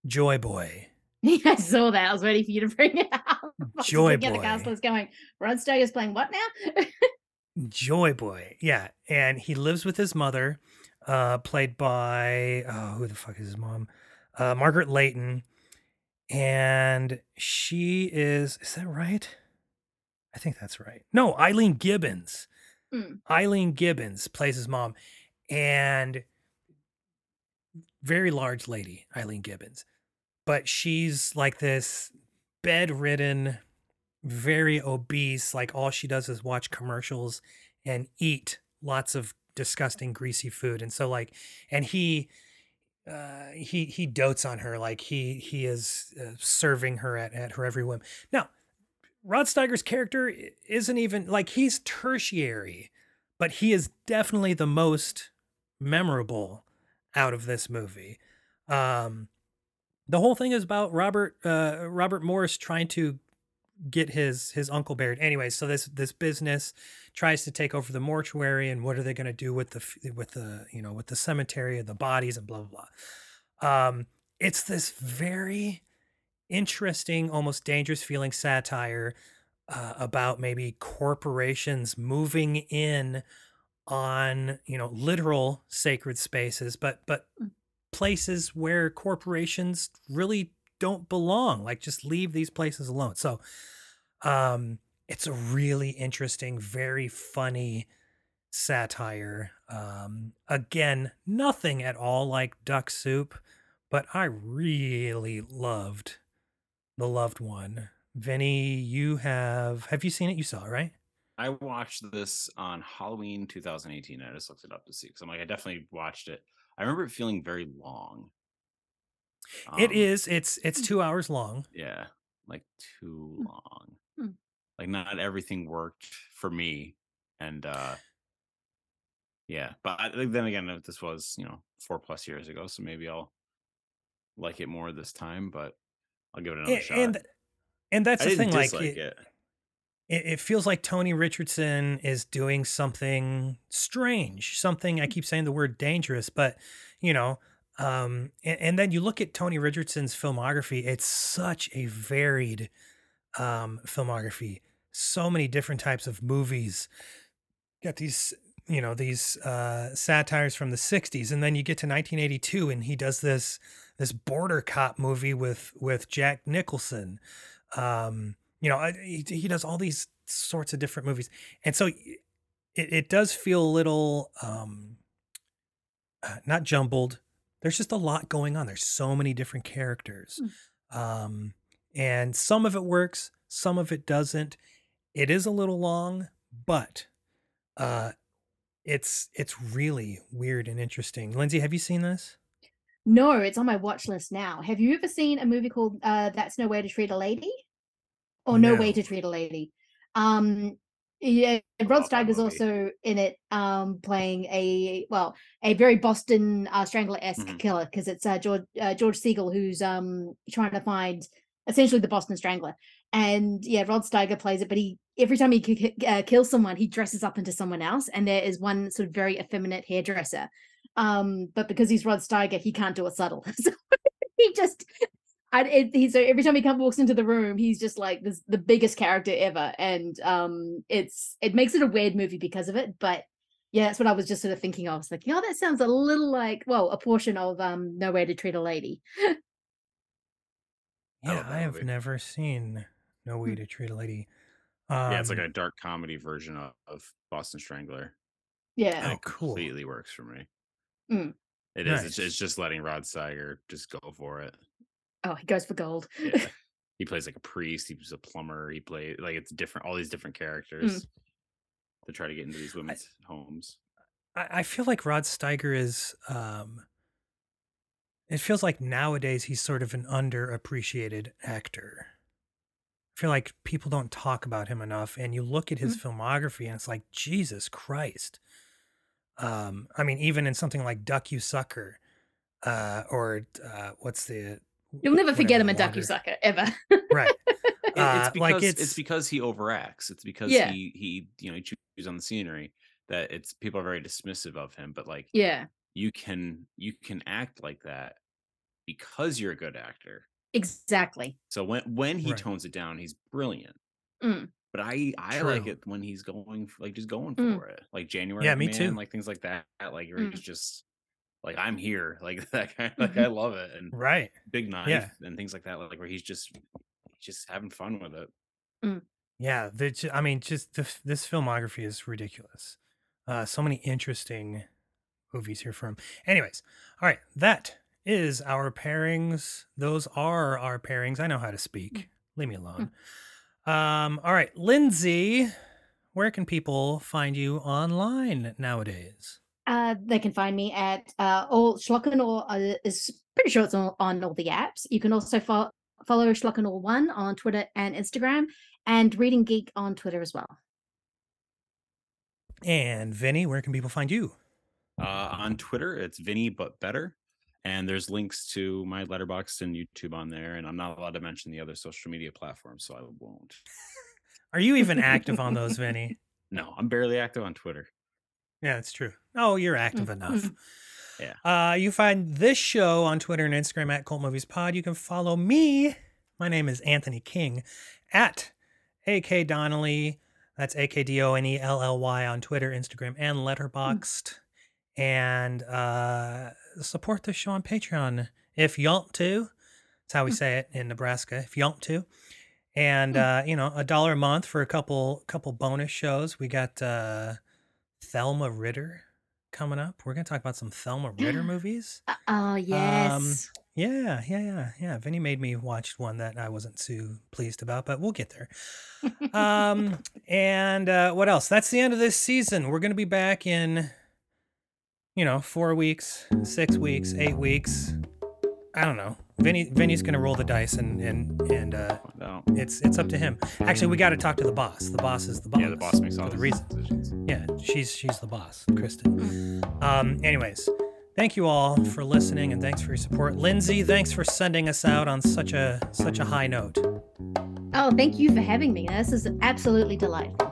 joy boy I saw that. I was waiting for you to bring it up. Joy Boy. The was going. Rod is playing what now? Joy Boy. Yeah, and he lives with his mother, uh, played by oh, who the fuck is his mom? Uh, Margaret Leighton, and she is. Is that right? I think that's right. No, Ayllene Gibbons. Mm. Ayllene Gibbons plays his mom, and very large lady, Ayllene Gibbons but she's like this bedridden, very obese. Like all she does is watch commercials and eat lots of disgusting, greasy food. And so, like, and he, uh, he he dotes on her. Like he he is uh, serving her at at her every whim. Now, Rod Steiger's character isn't even like he's tertiary, but he is definitely the most memorable out of this movie. Um, the whole thing is about Robert uh, Robert Morse trying to get his his uncle buried. Anyway, so this this business tries to take over the mortuary, and what are they going to do with the with the you know with the cemetery and the bodies and blah blah blah. Um, it's this very interesting, almost dangerous feeling satire uh, about maybe corporations moving in on you know literal sacred spaces, but but mm places where corporations really don't belong. Like just leave these places alone. So um it's a really interesting, very funny satire. Um again, nothing at all like duck soup, but I really loved the loved one. Vinny, you have have you seen it? You saw it, right? I watched this on Halloween 2018. I just looked it up to see because I'm like, I definitely watched it. I remember it feeling very long. Um, it is. It's it's hmm. two hours long. Yeah, like too hmm. long. Hmm. Like not everything worked for me, and uh yeah. But I, then again, this was you know four plus years ago, so maybe I'll like it more this time. But I'll give it another shot. And and that's I the thing. Like it, it, it, it feels like Tony Richardson is doing something strange, something I keep saying the word dangerous, but you know, um, and, and then you look at Tony Richardson's filmography, it's such a varied um, filmography, so many different types of movies. Got these you know these uh, satires from the '60s, and then you get to 1982, and he does this this border cop movie with with Jack Nicholson. Um, you know, he, he does all these sorts of different movies, and so it, it does feel a little um, uh, not jumbled. There's just a lot going on. There's so many different characters, um, and some of it works, some of it doesn't. It is a little long, but uh, it's it's really weird and interesting. Lindsay, have you seen this? No, it's on my watch list now. Have you ever seen a movie called uh, "That's No Way to Treat a Lady"? Or "No, Way to Treat a Lady"? Um, yeah, Rod love is also in it, um, playing a well, a very Boston uh, Strangler esque Mhm. killer because it's uh, George uh, George Segal who's um trying to find essentially the Boston Strangler, and yeah, Rod Steiger plays it, but he every time he ki- uh, kills someone, he dresses up into someone else, and there is one sort of very effeminate hairdresser. Um, but because he's Rod Steiger, he can't do it subtle. so he just I, it, he, so every time he comes walks into the room, he's just like this the biggest character ever, and um, it's it makes it a weird movie because of it. But yeah, that's what I was just sort of thinking. of. I was like, oh, that sounds a little like well, a portion of um, No Way to Treat a Lady. I Yeah, love that I have movie. never seen No Way Hmm. to Treat a Lady. yeah, it's like Um, a dark comedy version of, of Boston Strangler. Yeah, Oh, it cool. completely works for me. Mm. It is. It's, Nice. it's just letting Rod Steiger just go for it. Oh, he goes for gold. Yeah. he plays like a priest. He was a plumber. He played like it's different. All these different characters to try to get into these women's homes. I, I feel like Rod Steiger is. Um, it feels like nowadays he's sort of an underappreciated actor. I feel like people don't talk about him enough, and you look at his filmography, and it's like Jesus Christ. Um, I mean, even in something like Duck You Sucker, uh, or uh, what's the You'll never forget whatever him the in Ducky Sucker ever. right? Uh, it's like because it's, it's- because he overacts. It's because Yeah. he he you know he chews on the scenery that it's people are very dismissive of him. But like yeah, you can you can act like that because you're a good actor. exactly. So when when he Right. tones it down, he's brilliant. Mm. But I I like it when he's going like just going Mm. for it, like January. Yeah, Man, me too. Like things like that. Like where Mm. he's just like I'm here, like that kind. Like I love it, and Right. Big Knife Yeah. and things like that. Like where he's just just having fun with it. Yeah, the, I mean, just the, this filmography is ridiculous. Uh, so many interesting movies here from. Anyways, all right, that is our pairings. Those are our pairings. I know how to speak. Leave me alone. Um, all right, Lindsay, where can people find you online nowadays? Uh, they can find me at uh, all Schlocken or uh, is pretty sure it's on, on all the apps. You can also fo- follow Schlocken all one on Twitter and Instagram, and Reading Geek on Twitter as well. And Vinny, where can people find you? Uh, on Twitter, it's Vinny but better, and there's links to my Letterboxd and YouTube on there. And I'm not allowed to mention the other social media platforms, so I won't. Are you even active on those, Vinny? No, I'm barely active on Twitter. Yeah, it's true. Oh, you're active Mm, enough. Yeah. Uh, you find this show on Twitter and Instagram at Cult Movies Pod. You can follow me. My name is Anthony King at AK Donnelly. That's A K D O N E L L Y on Twitter, Instagram, and Letterboxd. And uh, support the show on Patreon if you want to. That's how we say it in Nebraska. If you want to. And uh, you know, a dollar a month for a couple couple bonus shows. We got uh Thelma Ritter coming up. We're gonna talk about some Thelma Ritter movies. Oh yes. Yeah, yeah, yeah, yeah. Vinny made me watch one that I wasn't too pleased about, but we'll get there. Um, and uh, what else? That's the end of this season. We're gonna be back in, you know, four weeks, six weeks, eight weeks. I don't know. Vinny, Vinny's gonna roll the dice, and and and uh, Find it's it's up to him. Actually, we got to talk to the boss. The boss is the boss. Yeah, the boss makes all the the reason. decisions. Yeah, she's she's the boss, Kristen. Um, anyways, thank you all for listening and thanks for your support. Lindsay, thanks for sending us out on such a such a high note. Oh, thank you for having me. This is absolutely delightful.